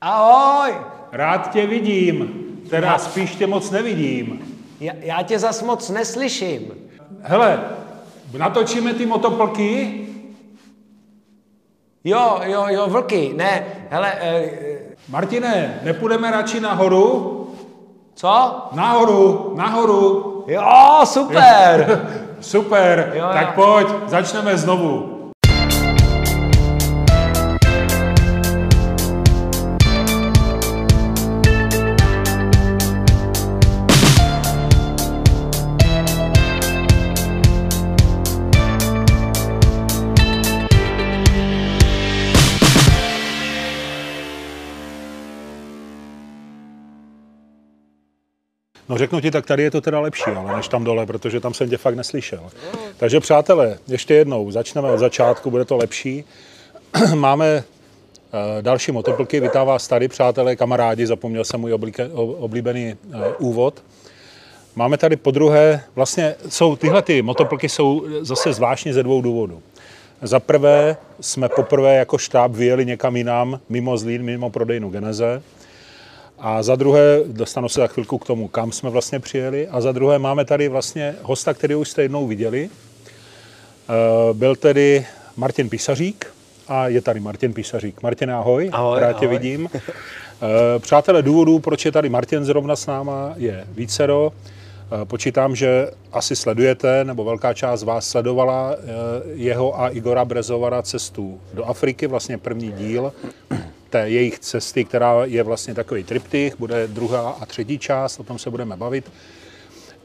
Ahoj! Rád tě vidím, teda spíš tě moc nevidím. Já, já tě zas moc neslyším. Hele, natočíme ty motoplky? Jo, jo, jo, vlky, ne, hele, e, Martine, nepůjdeme radši nahoru? co? Nahoru, nahoru. Jo, super! Super, Jo, tak pojď, začneme znovu. No řeknu ti, tak tady je to teda lepší, ale než tam dole, protože tam jsem tě fakt neslyšel. Takže přátelé, ještě jednou, začneme od začátku, bude to lepší. Máme eh, další motoplky, vítám vás tady, přátelé, kamarádi, zapomněl jsem můj oblíbený eh, úvod. Máme tady po druhé, vlastně jsou tyhle ty motoplky jsou zase zvláštní ze dvou důvodů. Za prvé jsme poprvé jako štáb vyjeli někam jinam, mimo Zlín, mimo prodejnu Geneze. A za druhé, dostanu se za chvilku k tomu, kam jsme vlastně přijeli. A za druhé máme tady vlastně hosta, který už jste jednou viděli. Eh, Byl tedy Martin Písařík a je tady Martin Písařík. Martin, ahoj. Ahoj, Rád tě ahoj. vidím. Eh, Přátelé, důvodů, proč je tady Martin zrovna s náma, je vícero. Eh, Počítám, že asi sledujete, nebo velká část vás sledovala eh, jeho a Igora Brezovara cestu do Afriky, vlastně první díl té jejich cesty, která je vlastně takový triptych, bude druhá a třetí část, o tom se budeme bavit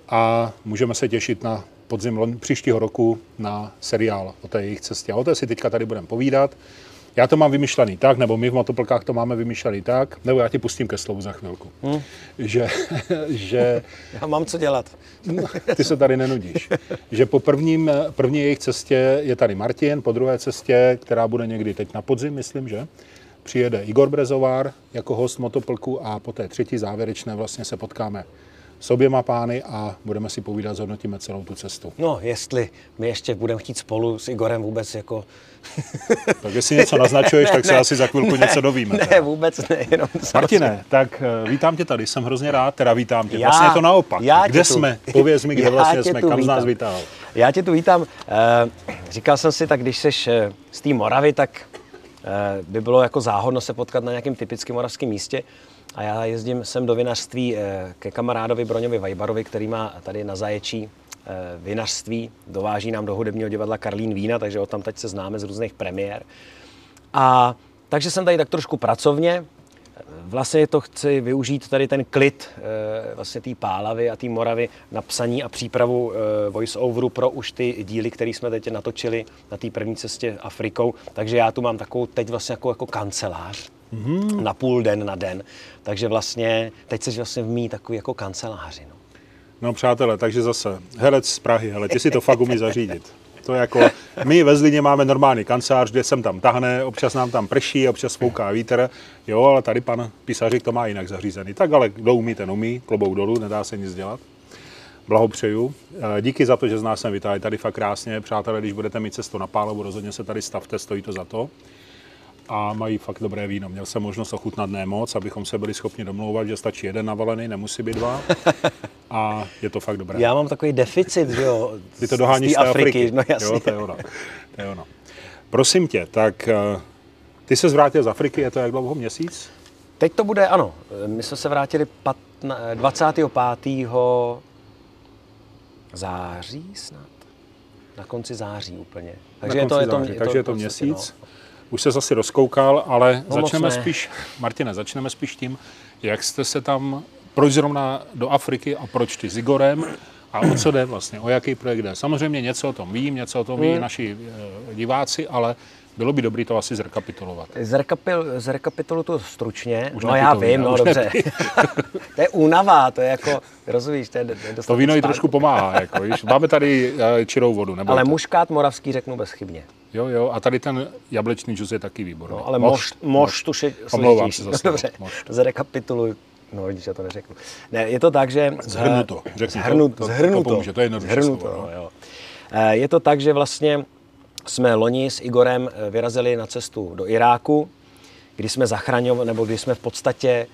a můžeme se těšit na podzim příštího roku na seriál o té jejich cestě. A o té si teďka tady budeme povídat. Já to mám vymyšlený tak, nebo my v motoplkách to máme vymyšlený tak, nebo já ti pustím ke slovu za chvilku, hmm. že, že Já mám co dělat. ty se tady nenudíš. Že po prvním, první jejich cestě je tady Martin, po druhé cestě, která bude někdy teď na podzim, myslím, že přijede Igor Brezovár jako host motoplku a po té třetí závěrečné vlastně se potkáme s oběma pány a budeme si povídat, zhodnotíme celou tu cestu. No, jestli my ještě budeme chtít spolu s Igorem vůbec jako... Tak jestli něco naznačuješ, Ne, tak se ne, asi za chvilku něco dovíme. Ne, vůbec ne, jenom... Martine, tak eh, vítám tě tady, jsem hrozně rád, teda vítám tě. Já- Vlastně je to naopak. já tě Kde tu- jsme? Pověz mi, kde vlastně jsme, kam z nás vítám. vytáhl. Já tě tu vítám. Eh, Říkal jsem si, tak když jsi eh, z té Moravy, tak by bylo jako záhodno se potkat na nějakém typickém moravském místě. A já jezdím sem do vinařství eh, ke kamarádovi Broňovi Vajbarovi, který má tady na Zaječí eh, vinařství. Dováží nám do hudebního divadla Karlín vína, takže o tam teď se známe z různých premiér. A takže jsem tady tak trošku pracovně. Vlastně to chci využít tady ten klid eh, vlastně té Pálavy a té Moravy na psaní a přípravu eh, voice-overu pro už ty díly, které jsme teď natočili na té první cestě Afrikou. Takže já tu mám takovou teď vlastně jako, jako kancelář mm-hmm. na půl den na den. Takže vlastně teď jsi vlastně v mý takový jako kanceláři. No. No přátelé, takže zase herec z Prahy, ale ty si to fakt umí zařídit. To je jako, my ve Zlíně máme normální kancelář, kde sem tam tahne, občas nám tam prší, občas fouká vítr, jo, ale tady pan písařík to má jinak zařízený. Tak ale kdo umí, ten umí, klobouk dolů, nedá se nic dělat. Blahopřeju. Eh, Díky za to, že z nás sem vytáhli tady fakt krásně. Přátelé, když budete mít cestu na Pálovu, rozhodně se tady stavte, stojí to za to. A mají fakt dobré víno. Měl jsem možnost ochutnat ne moc, abychom se byli schopni domlouvat, že stačí jeden navalený, nemusí být dva. A je to fakt dobré. Já mám takový deficit, že jo, Ty to doháníš z z té té Afriky. No jasně. Jo, to je ono. To je ono. Prosím tě, tak eh, ty se zvrátil z Afriky, je to jak dlouho? Měsíc? Teď to bude, ano. My jsme se vrátili patna, 25. září snad. Na konci září úplně. Takže je to, konci je to, září, takže je to měsíc. Už se zase rozkoukal, ale No začneme ne. spíš, Martine, začneme spíš tím, jak jste se tam, proč zrovna do Afriky a proč ty s Igorem a o co jde vlastně, o jaký projekt jde. Samozřejmě něco o tom vím, něco o tom ví Hmm. naši eh, diváci, ale bylo by dobré to asi zrekapitulovat. Zrekapil, zrekapitulu to stručně. Už no já vím, no dobře. to je únava, to je jako, rozumíš, to je, to víno i trošku pomáhá. Jako, víš. Máme tady eh, čirou vodu. Nebo Ale muškát moravský řeknu bezchybně. Jo, jo, a tady ten jablečný džus je taky výborný. No, ale mošt, mošt už je Omlouvám se za No, slovo. Dobře, Mošt. zrekapituluj. No, vidíš, já to neřeknu. Ne, je to tak, že... Zhrnu to, eh, řekni to. Zhrnu, To- to zhrnu to. pomůže, to je jednodušší Zhrnu slovo, to, no. jo. Eh, Je to tak, že vlastně jsme loni s Igorem eh, vyrazili na cestu do Iráku, kdy jsme zachraňovali, nebo kdy jsme v podstatě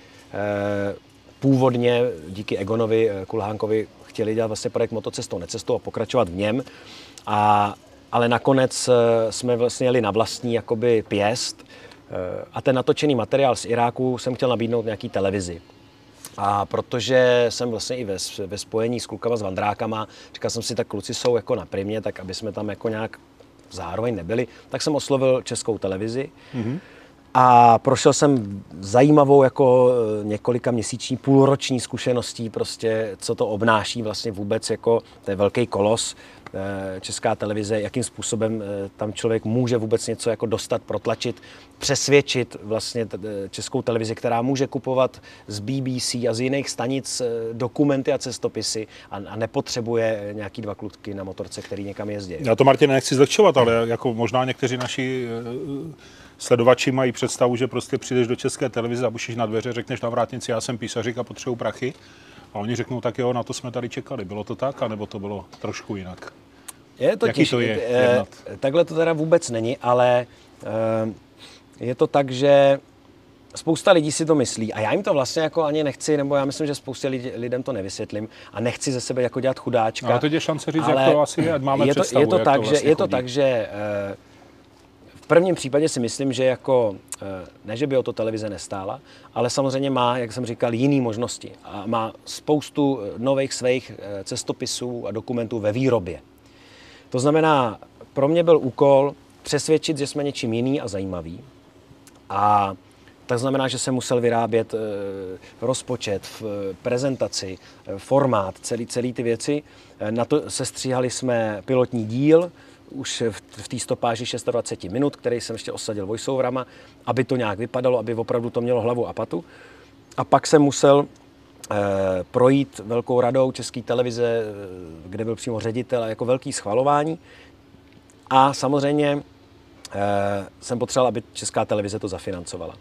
původně díky Egonovi Kulhánkovi chtěli dělat vlastně projekt motocestou, necestou a pokračovat v něm. A, ale nakonec jsme vlastně jeli na vlastní jakoby pěst a ten natočený materiál z Iráku jsem chtěl nabídnout nějaký televizi. A protože jsem vlastně i ve, ve spojení s klukama, s vandrákama, říkal jsem si, tak kluci jsou jako na primě, tak aby jsme tam jako nějak zároveň nebyli, tak jsem oslovil českou televizi. Mm-hmm. A prošel jsem zajímavou jako eh, několika měsíční, půlroční zkušeností, prostě, co to obnáší vlastně vůbec jako, to je velký kolos, Eh, česká televize, jakým způsobem eh, tam člověk může vůbec něco jako dostat, protlačit, přesvědčit vlastně eh, českou televizi, která může kupovat z BBC a z jiných stanic dokumenty a cestopisy a, a nepotřebuje nějaký dva klutky na motorce, který někam jezdí. Já to, Martin, nechci zlehčovat, ale jako možná někteří naši sledovači mají představu, že prostě přijdeš do české televize a bušíš na dveře, řekneš na vrátnici, já jsem písařik a potřebuji prachy. A oni řeknou, tak jo, na to jsme tady čekali. Bylo to tak, anebo to bylo trošku jinak? Je to Jaký to je eh, jednat? Takhle to teda vůbec není, ale eh, je to tak, že spousta lidí si to myslí a já jim to vlastně jako ani nechci, nebo já myslím, že spoustě lidi, lidem to nevysvětlím a nechci ze sebe jako dělat chudáčka. No, ale to je šance říct, jak to asi je, máme je to, představu, je to jak tak, to vlastně že, Je to tak, že eh, prvním případě si myslím, že jako, ne, že by o to televize nestála, ale samozřejmě má, jak jsem říkal, jiné možnosti a má spoustu nových svých cestopisů a dokumentů ve výrobě. To znamená, pro mě byl úkol přesvědčit, že jsme něčím jiný a zajímavý. A tak znamená, že jsem musel vyrábět rozpočet, prezentaci, formát, celý, celý ty věci. Na to se stříhali jsme pilotní díl, už v, té stopáži 26 minut, který jsem ještě osadil voiceoverama, aby to nějak vypadalo, aby opravdu to mělo hlavu a patu. A pak jsem musel Eh, projít velkou radou České televize, eh, kde byl přímo ředitel, jako velký schvalování. A samozřejmě eh, jsem potřeboval, aby Česká televize to zafinancovala.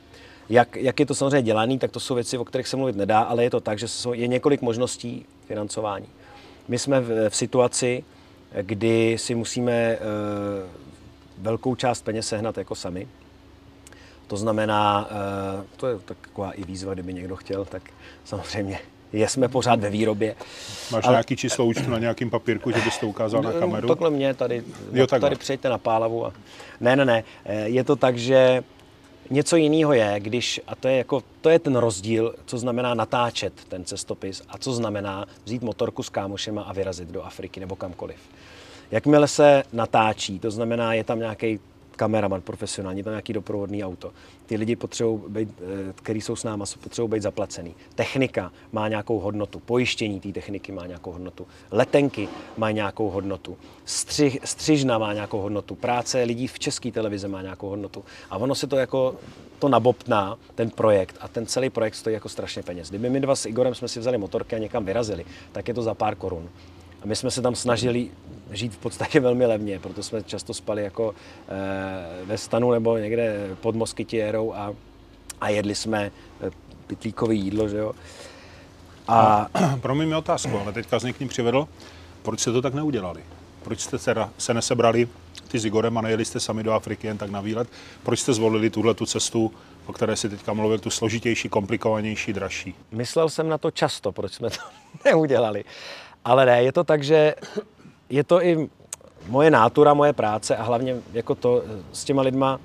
Jak, jak je to samozřejmě dělaný, tak to jsou věci, o kterých se mluvit nedá, ale je to tak, že je několik možností financování. My jsme v, v situaci, kdy si musíme velkou část peněz sehnat jako sami. To znamená, eh, to je taková i výzva, kdyby někdo chtěl, tak samozřejmě je, jsme pořád ve výrobě. Máš ale... nějaký číslo účtu na nějakým papírku, že bys to ukázal na kameru? Takhle mě tady, jo, tady přejte na Pálavu. A... Ne, ne, ne. Eh, je to tak, že něco jiného je, když, a to je, jako, to je ten rozdíl, co znamená natáčet ten cestopis a co znamená vzít motorku s kámošema a vyrazit do Afriky nebo kamkoliv. Jakmile se natáčí, to znamená, je tam nějaký kameraman profesionální, tam nějaký doprovodný auto. Ty lidi potřebují být, eh, který jsou s náma, potřebují být zaplacený. Technika má nějakou hodnotu, pojištění té techniky má nějakou hodnotu, letenky má nějakou hodnotu, střih, střižna má nějakou hodnotu, práce lidí v české televize má nějakou hodnotu. A ono se to jako to nabobtná, ten projekt a ten celý projekt stojí jako strašně peněz. Kdyby my dva s Igorem jsme si vzali motorky a někam vyrazili, tak je to za pár korun. A my jsme se tam snažili žít v podstatě velmi levně, proto jsme často spali jako e, ve stanu nebo někde pod moskytěrou a, a jedli jsme eh, pitlíkový jídlo, že jo. A... Promiň mi otázku, ale teďka z ním přivedl, proč jste to tak neudělali? Proč jste teda se nesebrali ty s Igorem a nejeli jste sami do Afriky jen tak na výlet? Proč jste zvolili tuhle tu cestu, o které si teďka mluvil, tu složitější, komplikovanější, dražší? Myslel jsem na to často, proč jsme to neudělali. Ale ne, je to tak, že je to i moje nátura, moje práce a hlavně jako to s těma lidma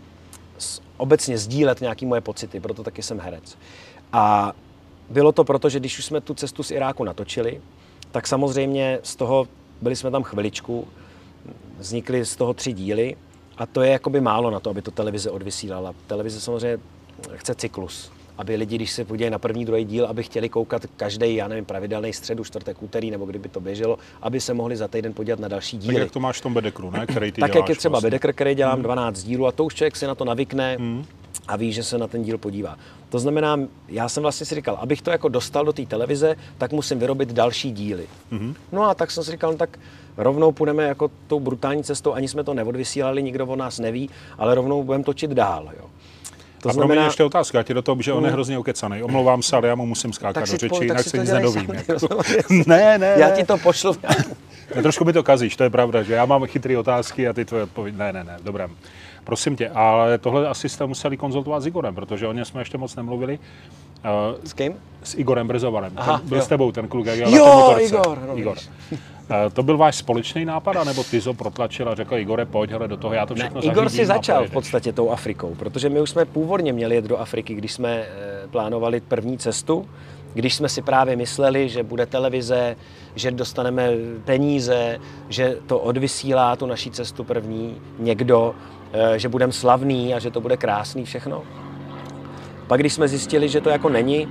obecně sdílet nějaké moje pocity, proto taky jsem herec. A bylo to proto, že když už jsme tu cestu z Iráku natočili, tak samozřejmě z toho, byli jsme tam chviličku, vznikly z toho tři díly a to je jakoby málo na to, aby to televize odvysílala. Televize samozřejmě chce cyklus aby lidi, když se podívají na první, druhý díl, aby chtěli koukat každý, já nevím, pravidelný středu, čtvrtek, úterý, nebo kdyby to běželo, aby se mohli za týden podívat na další díly. Tak jak to máš v tom Bedekru, ne? Který ty tak jak je třeba vlastně. Bedekr, který dělám hmm. 12 dílů a to už člověk si na to navykne hmm. a ví, že se na ten díl podívá. To znamená, já jsem vlastně si říkal, abych to jako dostal do té televize, tak musím vyrobit další díly. Hmm. No a tak jsem si říkal, no tak rovnou půjdeme jako tou brutální cestou, ani jsme to neodvysílali, nikdo o nás neví, ale rovnou budeme točit dál. Jo. To a znamená... pro mě ještě otázka, já ti do toho, že on je mm. hrozně ukecaný. Omlouvám se, ale já mu musím skákat do řeči, jinak se nic nedovím. Jako. ne, ne, Já ti to pošlu. ne, trošku mi to kazíš, to je pravda, že já mám chytré otázky a ty tvoje odpovědi. Ne, ne, ne, dobré. Prosím tě, ale tohle asi jste museli konzultovat s Igorem, protože o něm jsme ještě moc nemluvili. Uh, s kým? S Igorem Brezovanem. Aha, ten byl jo. s tebou ten kluk, jak jo, jo Igor. No, Igor. Uh, to byl váš společný nápad, nebo ty to protlačil a řekl, Igore, pojď hele, do toho, já to všechno ne, Igor si začal v podstatě tou Afrikou, protože my už jsme původně měli jet do Afriky, když jsme e, plánovali první cestu, když jsme si právě mysleli, že bude televize, že dostaneme peníze, že to odvysílá tu naší cestu první někdo, eh, že budeme slavný a že to bude krásný všechno. Pak když jsme zjistili, že to jako není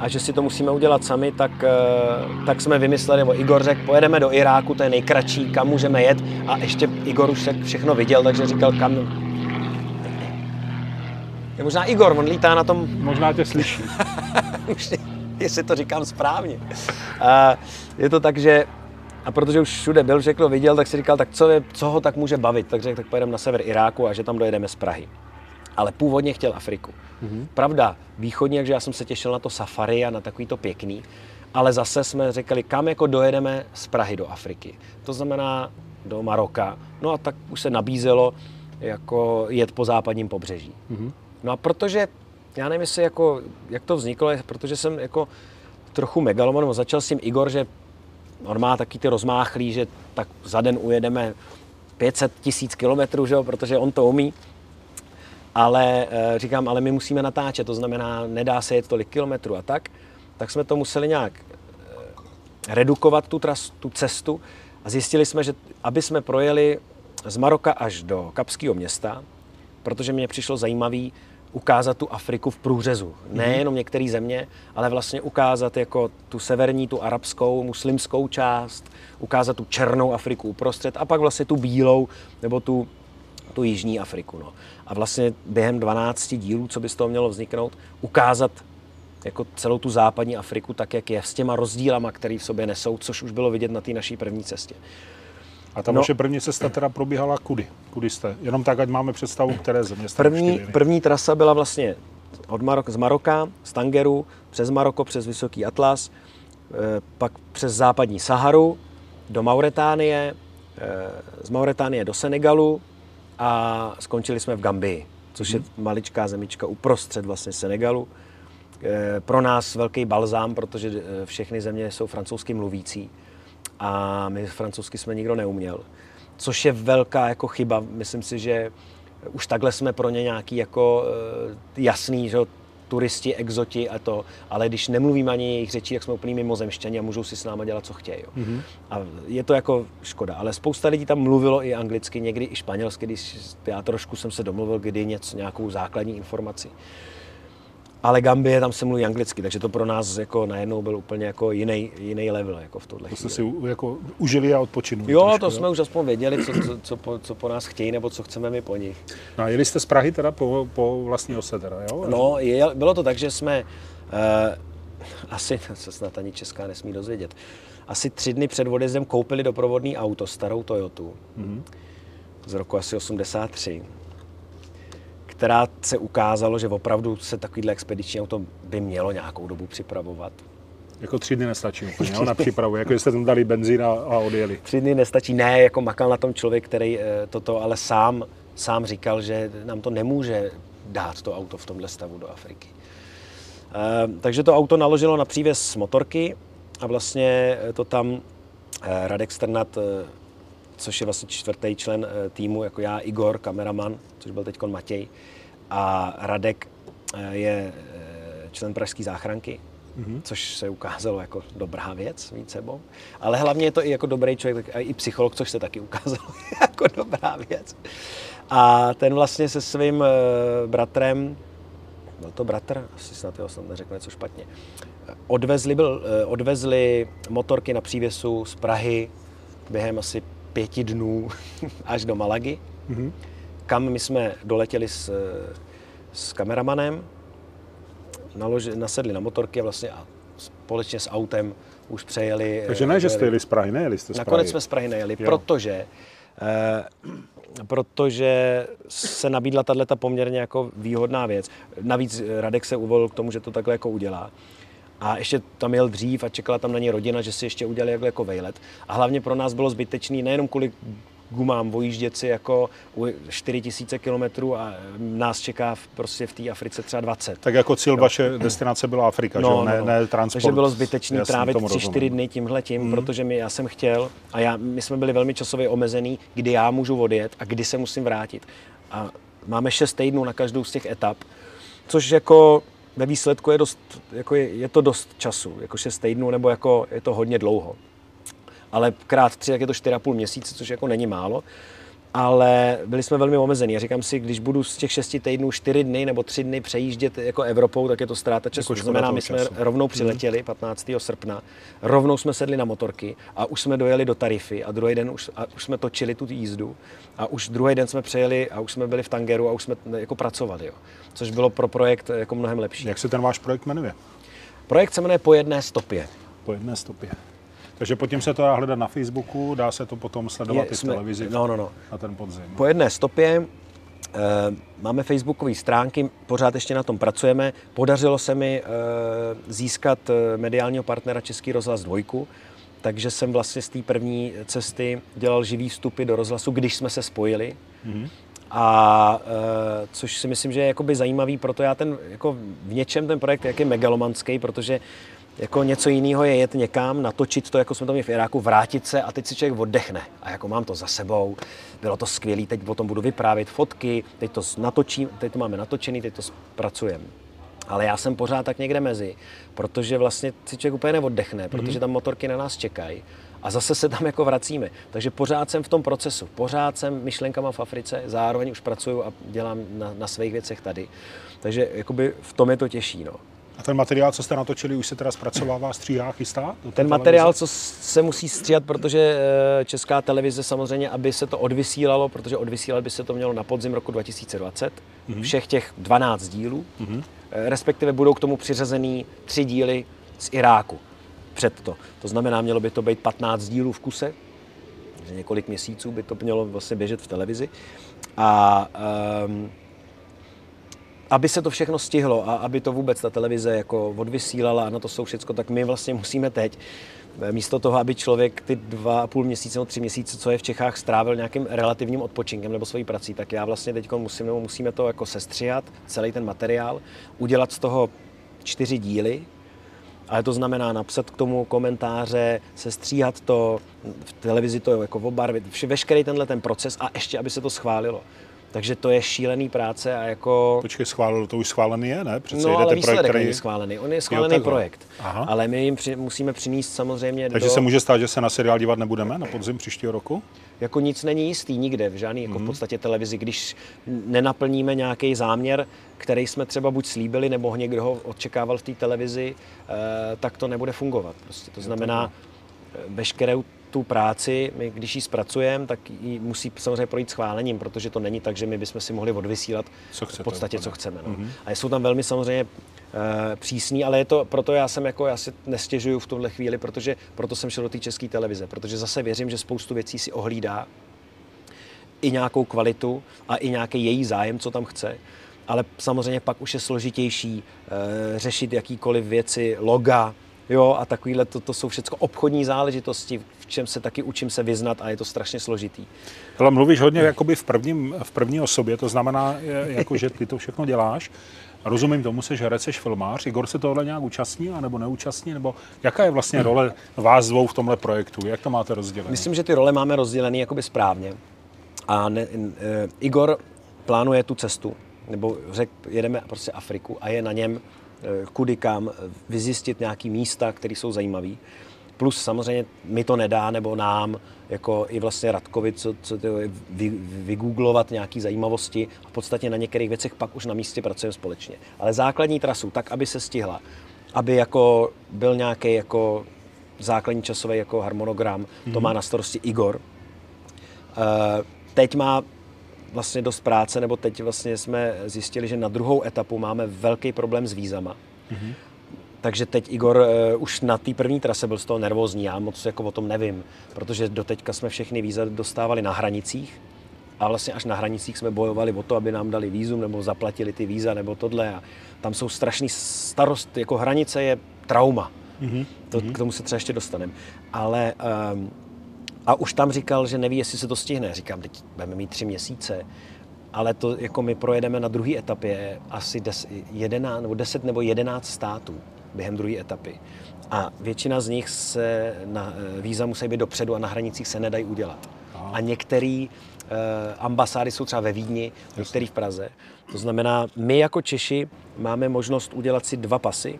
a že si to musíme udělat sami, tak, eh, tak jsme vymysleli, nebo Igor řekl, pojedeme do Iráku, to je nejkratší, kam můžeme jet. A ještě Igor už všechno viděl, takže říkal, kam... Je možná Igor, on lítá na tom... Možná tě slyší. jestli to říkám správně. A je to tak, že a protože už všude byl, všechno viděl, tak si říkal, tak co, je, co ho tak může bavit. Tak řekl, tak pojedeme na sever Iráku a že tam dojedeme z Prahy. Ale původně chtěl Afriku. Mm-hmm. Pravda, východně, takže já jsem se těšil na to safari a na takový to pěkný. Ale zase jsme řekli, kam jako dojedeme z Prahy do Afriky. To znamená do Maroka. No a tak už se nabízelo jako jet po západním pobřeží. Mm-hmm. No a protože já nevím, jestli jako, jak to vzniklo, protože jsem jako trochu megaloman, začal s tím Igor, že on má taky ty rozmáchlý, že tak za den ujedeme 500 tisíc kilometrů, že jo, protože on to umí. Ale e, říkám, ale my musíme natáčet, to znamená, nedá se jet tolik kilometrů a tak. Tak jsme to museli nějak e, redukovat, tu, tras, tu cestu. A zjistili jsme, že aby jsme projeli z Maroka až do Kapského města, protože mě přišlo zajímavý, ukázat tu Afriku v průřezu. Nejenom některé země, ale vlastně ukázat jako tu severní, tu arabskou, muslimskou část, ukázat tu černou Afriku uprostřed a pak vlastně tu bílou nebo tu, tu jižní Afriku. No. A vlastně během 12 dílů, co by z toho mělo vzniknout, ukázat jako celou tu západní Afriku tak, jak je, s těma rozdílama, které v sobě nesou, což už bylo vidět na té naší první cestě. A ta no, vaše první cesta teda probíhala kudy? Kudy jste? Jenom tak, ať máme představu, které země jste první, první trasa byla vlastně od Marok, z Maroka, z Tangeru, přes Maroko, přes Vysoký Atlas, eh, pak přes západní Saharu do Mauretánie, eh, z Mauretánie do Senegalu a skončili jsme v Gambii, což je mhm. maličká zemička uprostřed vlastně Senegalu. Eh, pro nás velký balzám, protože všechny země jsou francouzsky mluvící a my francouzsky jsme nikdo neuměl. Což je velká jako chyba. Myslím si, že už takhle jsme pro ně nějaký jako uh, jasný, že turisti, exoti a to, ale když nemluvíme ani jejich řečí, tak jsme úplný mimozemšťani a můžou si s náma dělat, co chtějí. Jo. Mm-hmm. A je to jako škoda, ale spousta lidí tam mluvilo i anglicky, někdy i španělsky, když já trošku jsem se domluvil, kdy něco, nějakou základní informaci ale Gambie tam se mluví anglicky, takže to pro nás jako najednou byl úplně jako jiný, jiný level jako v tohle. To jste si jako užili a odpočinuli. Jo, trošku, to jo? jsme už aspoň věděli, co, co, co, po, co po nás chtějí nebo co chceme my po nich. No a jeli jste z Prahy teda po, po vlastní ose teda, jo? No, je, bylo to tak, že jsme uh, asi, se snad ani Česká nesmí dozvědět, asi tři dny před odjezdem koupili doprovodný auto, starou Toyotu, mm-hmm. z roku asi 83 která se ukázalo, že opravdu se takovýhle expediční auto by mělo nějakou dobu připravovat. Jako tři dny nestačí úplně, na přípravu, jako jste tam dali benzín a, a odjeli. Tři dny nestačí, ne, jako makal na tom člověk, který e, toto, ale sám, sám říkal, že nám to nemůže dát to auto v tomhle stavu do Afriky. E, takže to auto naložilo na přívěs motorky a vlastně to tam Radek Strnat, což je vlastně čtvrtý člen e, týmu, jako já, Igor, kameraman, což byl teď Matěj, a Radek eh, je eh, člen Pražské záchranky, mm-hmm. což se ukázalo jako dobrá věc mít sebou. Ale hlavně je to i jako dobrý člověk, tak i psycholog, což se taky ukázalo jako dobrá věc. A ten vlastně se svým eh, bratrem, byl to bratr, asi snad jo, snad neřekl něco špatně, odvezli, byl, odvezli motorky na přívěsu z Prahy během asi pěti dnů až do Malagy. Mm-hmm kam my jsme doletěli s, s kameramanem, naloži, nasedli na motorky a vlastně a společně s autem už přejeli. Takže ne, že jste jeli z Prahy, nejeli jste z Prahy. Nakonec jsme z Prahy nejeli, jo. protože eh, protože se nabídla tato poměrně jako výhodná věc. Navíc Radek se uvolil k tomu, že to takhle jako udělá. A ještě tam jel dřív a čekala tam na ně rodina, že si ještě udělali jako vejlet. A hlavně pro nás bylo zbytečný nejenom kvůli gumám vojíždět si jako u 4000 kilometrů a nás čeká v, prostě v té Africe třeba 20. Tak jako cíl no. vaše destinace byla Afrika, no, že? Ne, no, no. ne transport. Takže bylo zbytečné trávit 3-4 dny tímhletím, mm. protože mi, já jsem chtěl a já, my jsme byli velmi časově omezený, kdy já můžu odjet a kdy se musím vrátit. A máme 6 týdnů na každou z těch etap, což jako ve výsledku je, dost, jako je, je to dost času, jako 6 týdnů, nebo jako je to hodně dlouho. Ale krát tři, jak je to 4,5 měsíce, což jako není málo ale byli jsme velmi omezení. Já říkám si, když budu z těch šesti týdnů čtyři dny nebo tři dny přejíždět jako Evropou, tak je to ztráta času. Jako to znamená, my jsme času. rovnou mhm. přiletěli 15. srpna, rovnou jsme sedli na motorky a už jsme dojeli do Tarify a druhý den už, a už jsme točili tu jízdu a už druhý den jsme přejeli a už jsme byli v Tangeru a už jsme jako pracovali, jo. což bylo pro projekt jako mnohem lepší. Jak se ten váš projekt jmenuje? Projekt se jmenuje Po jedné stopě. Po jedné stopě. Takže potom se to dá hledat na Facebooku, dá se to potom sledovat je, i v jsme, televizi no, no, no. na ten podzim. Po jedné stopě e, máme facebookové stránky, pořád ještě na tom pracujeme. Podařilo se mi e, získat eh, mediálního partnera Český rozhlas dvojku, takže jsem vlastně z té první cesty dělal živý vstupy do rozhlasu, když jsme se spojili. Mm-hmm. A e, což si myslím, že je jakoby zajímavý, proto já ten, jako v něčem ten projekt jak je megalomanský, protože jako něco jiného je jet někam, natočit to, jako jsme to měli v Iráku, vrátit se a teď si člověk oddechne. A jako mám to za sebou, bylo to skvělé, teď o tom budu vyprávět fotky, teď to natočím, teď to máme natočený, teď to zpracujeme. Ale já jsem pořád tak někde mezi, protože vlastně si člověk úplně neoddechne, mm-hmm. protože tam motorky na nás čekají a zase se tam jako vracíme. Takže pořád jsem v tom procesu, pořád jsem myšlenkama v Africe, zároveň už pracuju a dělám na, na svých věcech tady. Takže jakoby v tom je to těžší. No. A ten materiál, co jste natočili, už se teda zpracovává, stříhá, chystá? Ten materiál, co se musí stříhat, protože eh, Česká televize samozřejmě, aby se to odvysílalo, protože odvysílat by se to mělo na podzim roku 2020, mm-hmm. všech těch 12 dílů, mm-hmm. respektive budou k tomu přiřazený tři díly z Iráku před to. To znamená, mělo by to být 15 dílů v kuse, že několik měsíců by to mělo vlastně běžet v televizi. A um, aby se to všechno stihlo a aby to vůbec ta televize jako odvysílala a na to jsou všechno, tak my vlastně musíme teď místo toho, aby člověk ty dva a půl měsíce nebo tři měsíce, co je v Čechách, strávil nějakým relativním odpočinkem nebo svojí prací, tak já vlastně teď musím, nebo musíme to jako sestřihat, celý ten materiál, udělat z toho čtyři díly, ale to znamená napsat k tomu komentáře, sestříhat to, v televizi to jako obarvit, veškerý tenhle ten proces a ještě, aby se to schválilo. Takže to je šílený práce a jako... Počkej, schválil, to už schválený je, ne? Přece no, ale výsledek projekt, který... není schválený. On je schválený jo, projekt. Aha. Ale my jim při, musíme přinést samozřejmě Takže do... se může stát, že se na seriál dívat nebudeme na podzim příštího roku? Jako nic není jistý nikde, v žádný jako mm. v mhm. podstatě televizi. Když nenaplníme nějaký záměr, který jsme třeba buď slíbili, nebo někdo ho očekával v té televizi, eh, tak to nebude fungovat. Prostě to znamená, veškerou tu práci, my když ji zpracujeme, tak ji musí samozřejmě projít schválením, protože to není tak, že my bychom si mohli odvysílat co chcete, v podstatě, co chceme. No. Mm-hmm. A jsou tam velmi samozřejmě e, přísný, ale je to, proto já jsem jako, já si nestěžuju v tuhle chvíli, protože proto jsem šel do té české televize, protože zase věřím, že spoustu věcí si ohlídá i nějakou kvalitu a i nějaký její zájem, co tam chce ale samozřejmě pak už je složitější e, řešit jakýkoliv věci, loga, jo, a takovýhle, to, to jsou všechno obchodní záležitosti, v čem se taky učím se vyznat a je to strašně složitý. Ale mluvíš hodně jakoby v, prvním, v první osobě, to znamená, jako, že ty to všechno děláš. Rozumím tomu, že herec, seš filmář. Igor se tohle nějak účastní, nebo neúčastní? Nebo jaká je vlastně role vás dvou v tomhle projektu? Jak to máte rozdělené? Myslím, že ty role máme rozdělené jakoby správně. A ne, e, Igor plánuje tu cestu, nebo řekl, jedeme prostě Afriku a je na něm kudy kam, vyzjistit nějaký místa, které jsou zajímavé. Plus samozřejmě mi to nedá, nebo nám, jako i vlastně Radkovi, co, co to je, vy, vygooglovat nějaké zajímavosti a v podstatě na některých věcech pak už na místě pracujeme společně. Ale základní trasu, tak, aby se stihla, aby jako byl nějaký jako základní časový jako harmonogram, mm-hmm. to má na starosti Igor. Uh, teď má vlastně dost práce, nebo teď vlastně jsme zjistili, že na druhou etapu máme velký problém s vízama. Mm-hmm. Takže teď Igor uh, už na té první trase byl z toho nervózní, já moc jako o tom nevím, protože doteďka jsme všechny víza dostávali na hranicích a vlastně až na hranicích jsme bojovali o to, aby nám dali vízum nebo zaplatili ty víza nebo tohle a tam jsou strašný starost, jako hranice je trauma. Mm-hmm. To, k tomu se třeba ještě dostaneme. Ale um, A už tam říkal, že neví, jestli se to stihne. Říkám, teď budeme mít tři měsíce, ale to jako my projedeme na druhé etapě asi 10, 11, nebo 10 nebo 11 států během druhé etapy. A většina z nich se na eh, víza musí být dopředu a na hranicích se nedají udělat. Aha. A některé uh, ambasády jsou třeba ve Vídni, některé v Praze. To znamená, my jako Češi máme možnost udělat si dva pasy,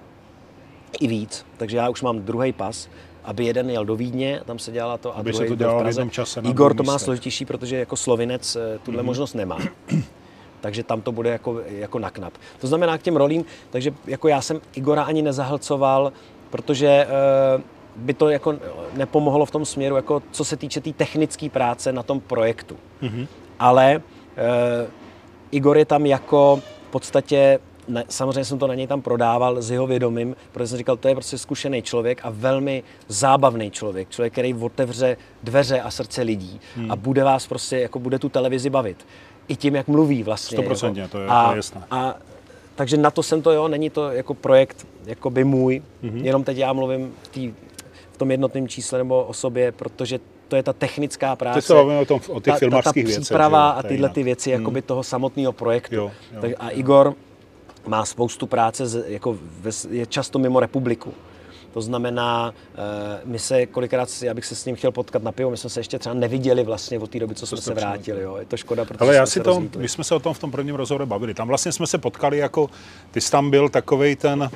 i víc, takže já už mám druhý pas, aby jeden jel do Vídně, tam se dělala to, a aby druhý se to v dělalo v Praze. jednom čase Igor to má složitější, protože jako slovinec eh, tuhle mm-hmm. možnost nemá. takže tam to bude jako, jako naknap. To znamená k těm rolím, takže jako já jsem Igora ani nezahlcoval, protože e, by to jako nepomohlo v tom směru, jako co se týče té tý technické práce na tom projektu. Mm-hmm. Ale e, Igor je tam jako v podstatě ne, samozřejmě jsem to na něj tam prodával s jeho vědomím, protože jsem říkal, to je prostě zkušený člověk a velmi zábavný člověk. Člověk, který otevře dveře a srdce lidí hmm. a bude vás prostě, jako bude tu televizi bavit. I tím, jak mluví vlastně. 100%, jako. to je, a, to je jasné. A, takže na to jsem to, jo, není to jako projekt jako by můj, mm-hmm. jenom teď já mluvím v, tý, v tom jednotném čísle nebo o sobě, protože to je ta technická práce. Teď se bavíme o, tom, o těch ta, filmařských ta, ta věcech. příprava že jo, a to tyhle ty věci Hmm. jakoby toho samotného projektu. Jo, jo, tak, a jo. Igor má spoustu práce, jako je často mimo republiku. To znamená, uh, my se kolikrát, já bych se s ním chtěl potkat na pivo, my jsme se ještě třeba neviděli vlastně od té doby, co jsme se vrátili. Jo. Je to škoda, protože Ale já jsme si se to, rozlítli. my jsme se o tom v tom prvním rozhovoru bavili. Tam vlastně jsme se potkali jako, ty jsi tam byl takovej ten,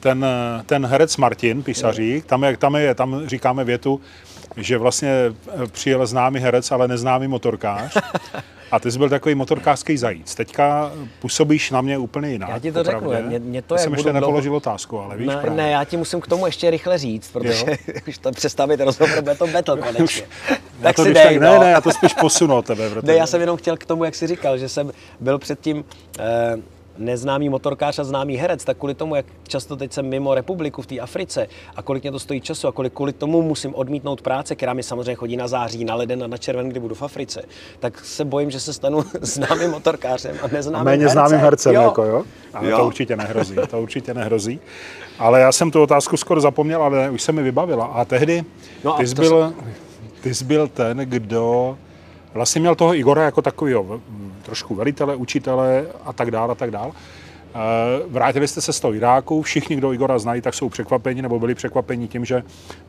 ten, ten herec Martin Písařík, tam, je, tam, je, tam říkáme větu, že vlastně eh, přijel známý herec, ale neznámý motorkář. A ty jsi byl takový motorkářský zajíc. Teďka působíš na mě úplně jinak. Já ti to řeknu, popravdě. mě- mě to Já jsem ještě dlouho- nepoložil otázku, ale víš ne, právě. ne, já ti musím k tomu ještě rychle říct, protože už to představit rozhovor, bude to battle konečně. Já tak to si dej, tak, no. ne, ne, já to spíš posunu od tebe. Protože... Ne, já jsem jenom chtěl k tomu, jak jsi říkal, že jsem byl předtím eh, neznámý motorkář a známý herec, tak kvůli tomu, jak často teď jsem mimo republiku v té Africe a kolik mě to stojí času a kolik kvůli tomu musím odmítnout práce, která mi samozřejmě chodí na září, na leden a na červen, kdy budu v Africe, tak se bojím, že se stanu známým motorkářem a A neznámým méně hercem. známým hercem, jo. jako jo? Ale Jo. to určitě nehrozí, to určitě nehrozí. Ale já jsem tu otázku skoro zapomněl, ale už se mi vybavila. A tehdy No a ty, jsi byl, ty jsi byl ten, kdo vlastně měl toho Igora jako takového trošku velitele, učitele a tak dále a tak dále. Eh, Vrátili jste se z toho Iráku, všichni, kdo Igora znají, tak jsou překvapeni, nebo byli překvapeni tím, že,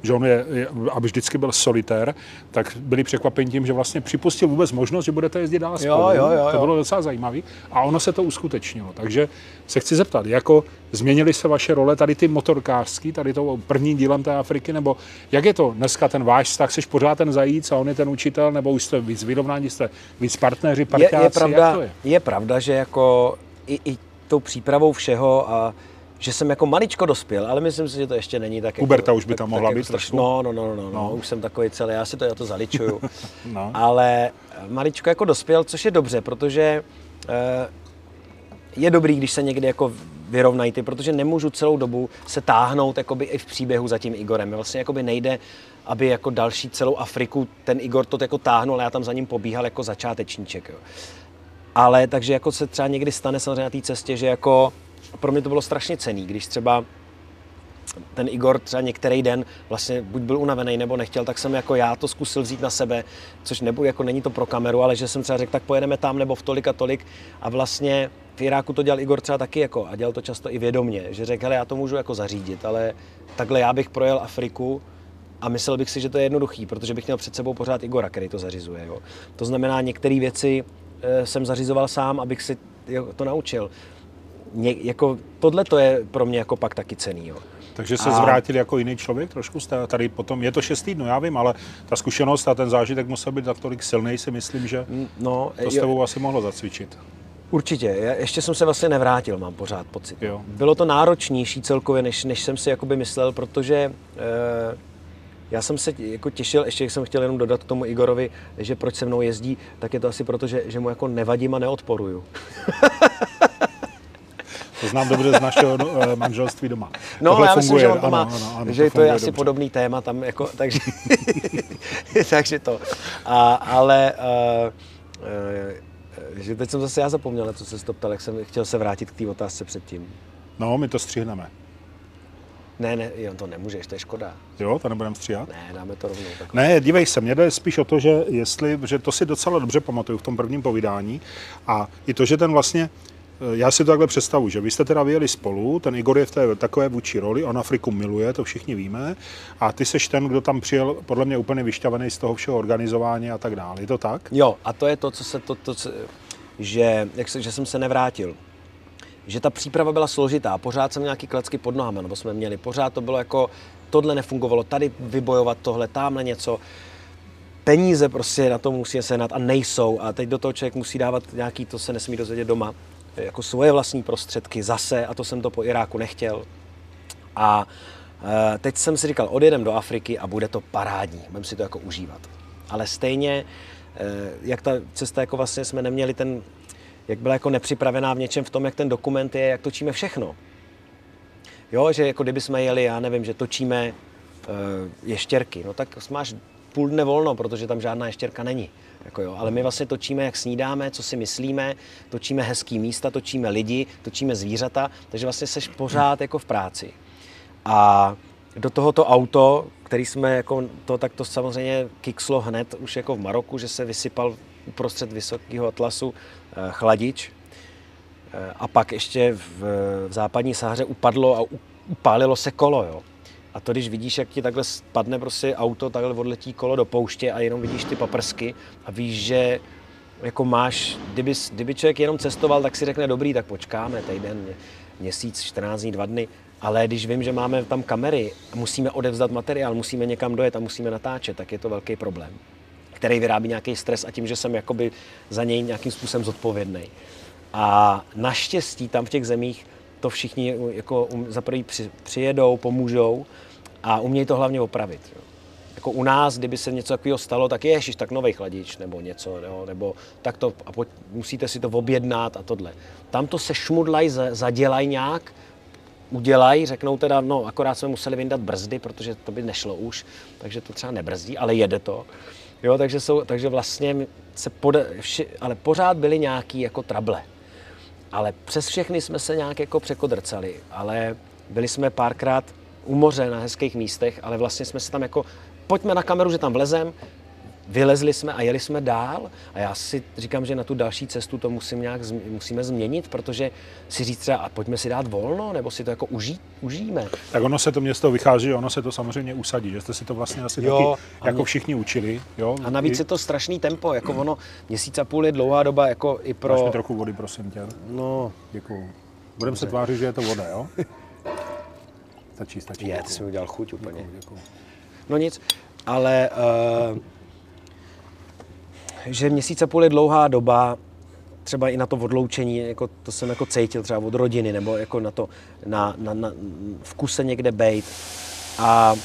že on je, je, aby vždycky byl solitér, tak byli překvapeni tím, že vlastně připustil vůbec možnost, že budete jezdit dál spolu. jo, jo, To jo. bylo docela zajímavé a ono se to uskutečnilo. Takže se chci zeptat, jako změnily se vaše role tady ty motorkářský, tady to prvním dílem té Afriky, nebo jak je to dneska ten váš vztah, jsi pořád ten zajíc a on je ten učitel, nebo už jste víc vyrovnání, jste víc partneři, je, parťáci, je, pravda, jak to je? je pravda, že jako i, i tou přípravou všeho a že jsem jako maličko dospěl, ale myslím si, že to ještě není tak Puberta jako, už by tak- tam tak mohla jako být strašně- trošku. No, no, no, no, no, No. no, už jsem takový celý, já si to, já to zaličuju. No. Ale maličko jako dospěl, což je dobře, protože eh, je dobrý, když se někdy jako vyrovnají ty, protože nemůžu celou dobu se táhnout jakoby i v příběhu za tím Igorem. Vlastně jakoby nejde, aby jako další celou Afriku ten Igor to jako táhnul, ale já tam za ním pobíhal jako začátečníček. Jo. Ale takže jako se třeba někdy stane samozřejmě na té cestě, že jako pro mě to bylo strašně cený, když třeba ten Igor třeba některý den vlastně buď byl unavený nebo nechtěl, tak jsem jako já to zkusil vzít na sebe, což nebo jako není to pro kameru, ale že jsem třeba řekl, tak pojedeme tam nebo v tolik a tolik a vlastně v Iráku to dělal Igor třeba taky jako a dělal to často i vědomně, že řekl, já to můžu jako zařídit, ale takhle já bych projel Afriku a myslel bych si, že to je jednoduchý, protože bych měl před sebou pořád Igora, který to zařizuje. Jo. To znamená, některé věci jsem zařizoval sám, abych si jo, to naučil. Ně, jako, tohle to je pro mě jako pak taky cený. Jo. Takže se A- zvrátil jako jiný člověk trošku jste tady potom, je to šest týdnů, já vím, ale ta zkušenost a ten zážitek musel být tak tolik silný, si myslím, že No, to s jo, tebou asi mohlo zacvičit. Určitě, já ještě jsem se vlastně nevrátil, mám pořád pocit. Jo. Bylo to náročnější celkově, než, než jsem si jakoby myslel, protože e, já jsem se jako těšil, ještě jsem chtěl jenom dodat k tomu Igorovi, že proč se mnou jezdí, tak je to asi proto, že, že mu jako nevadím a neodporuju. To znám dobře z našeho eh, manželství doma. No, Tohle já myslím, funguje, že on to ano, má, ano, ano, že to, je funguje asi dobře. podobný téma tam, jako, takže, takže to. A, ale uh, uh, že teď jsem zase já zapomněl, co se to ptal, jak jsem chtěl se vrátit k té otázce předtím. No, my to střihneme. Ne, ne, jo, to nemůžeš, to je škoda. Jo, to nebudeme stříhat? Ne, dáme to rovnou. Tak. Ne, dívej se, mě jde spíš o to, že jestli, že to si docela dobře pamatuju v tom prvním povídání a i to, že ten vlastně, eh, já si to takhle představu, že vy jste teda vyjeli spolu, ten Igor je v té takové vůči roli, on Afriku miluje, to všichni víme, a ty seš ten, kdo tam přijel podle mě úplně vyšťavený z toho všeho organizování a tak dále. Je to tak? Jo, a to je to, co se to, to co, že, jak se, že jsem se nevrátil. Že ta příprava byla složitá, pořád jsem nějaký klecky pod nohama, nebo jsme měli, pořád to bylo jako, tohle nefungovalo, tady vybojovat tohle, tamhle něco. Peníze prostě na to musí sehnat a nejsou a teď do toho člověk musí dávat nějaký, to se nesmí dozvědět doma, jako svoje vlastní prostředky zase a to jsem to po Iráku nechtěl. A e, teď jsem si říkal, odjedem do Afriky a bude to parádní, budeme si to jako užívat. Ale stejně, e, jak ta cesta, jako vlastně jsme neměli ten, jak byla jako nepřipravená v něčem v tom, jak ten dokument je, jak točíme všechno. Jo, že jako kdyby jsme jeli, já nevím, že točíme e, ještěrky, no tak máš půl dne volno, protože tam žádná ještěrka není. Jako jo, ale my vlastně točíme, jak snídáme, co si myslíme, točíme hezký místa, točíme lidi, točíme zvířata, takže vlastně seš pořád jako v práci. A do tohoto auto, který jsme jako, to tak to samozřejmě kikslo hned už jako v Maroku, že se vysypal uprostřed vysokého atlasu chladič. Eh, a pak ještě v, v západní Sáře upadlo a upálilo se kolo. Jo. A to, když vidíš, jak ti takhle spadne prostě auto, takhle odletí kolo do pouště a jenom vidíš ty paprsky a víš, že jako máš, kdyby, kdyby člověk jenom cestoval, tak si řekne, dobrý, tak počkáme týden, měsíc, 14 dní, dva dny, ale když vím, že máme tam kamery, musíme odevzdat materiál, musíme někam dojet a musíme natáčet, tak je to velký problém, který vyrábí nějaký stres a tím, že jsem jakoby za něj nějakým způsobem zodpovědný. A naštěstí tam v těch zemích to všichni jako um, za prvý při, přijedou, pomůžou a umějí to hlavně opravit. Jo. Jako u nás, kdyby se něco takového stalo, tak ježiš, tak nový chladič nebo něco, jo, nebo tak to, a pojď, musíte si to objednat a tohle. Tam to se šmudlaj, zadělaj nějak, udělají, řeknou teda, no akorát jsme museli vyndat brzdy, protože to by nešlo už, takže to třeba nebrzdí, ale jede to. Jo, takže, jsou, takže vlastně se poda, vši, ale pořád byly nějaký jako trable. Ale přes všechny jsme se nějak jako překodrcali, ale byli jsme párkrát u moře na hezkých místech, ale vlastně jsme se tam jako, pojďme na kameru, že tam vlezem, vylezli jsme a jeli jsme dál a já si říkám, že na tu další cestu to musím nějak, musíme změnit, protože si říct třeba, a pojďme si dát volno, nebo si to jako uží, užijeme. Tak ono se to město vychází, ono se to samozřejmě usadí, že jste si to vlastně asi jo, taky, jako mě... všichni učili. Jo? A navíc I... je to strašný tempo, jako ono měsíc a půl je dlouhá doba, jako i pro... Máš mi trochu vody, prosím tě. No. Děkuju. Budeme se tvářit, že je to voda, jo? Stačí, stačí. Je, ty jsi mi udělal chuť úplně. Děkuju, děkuju. No nic, ale uh, že měsíc a půl je dlouhá doba, třeba i na to odloučení, jako to jsem jako cítil třeba od rodiny, nebo jako na to, na, na, na v kuse někde bejt. A uh,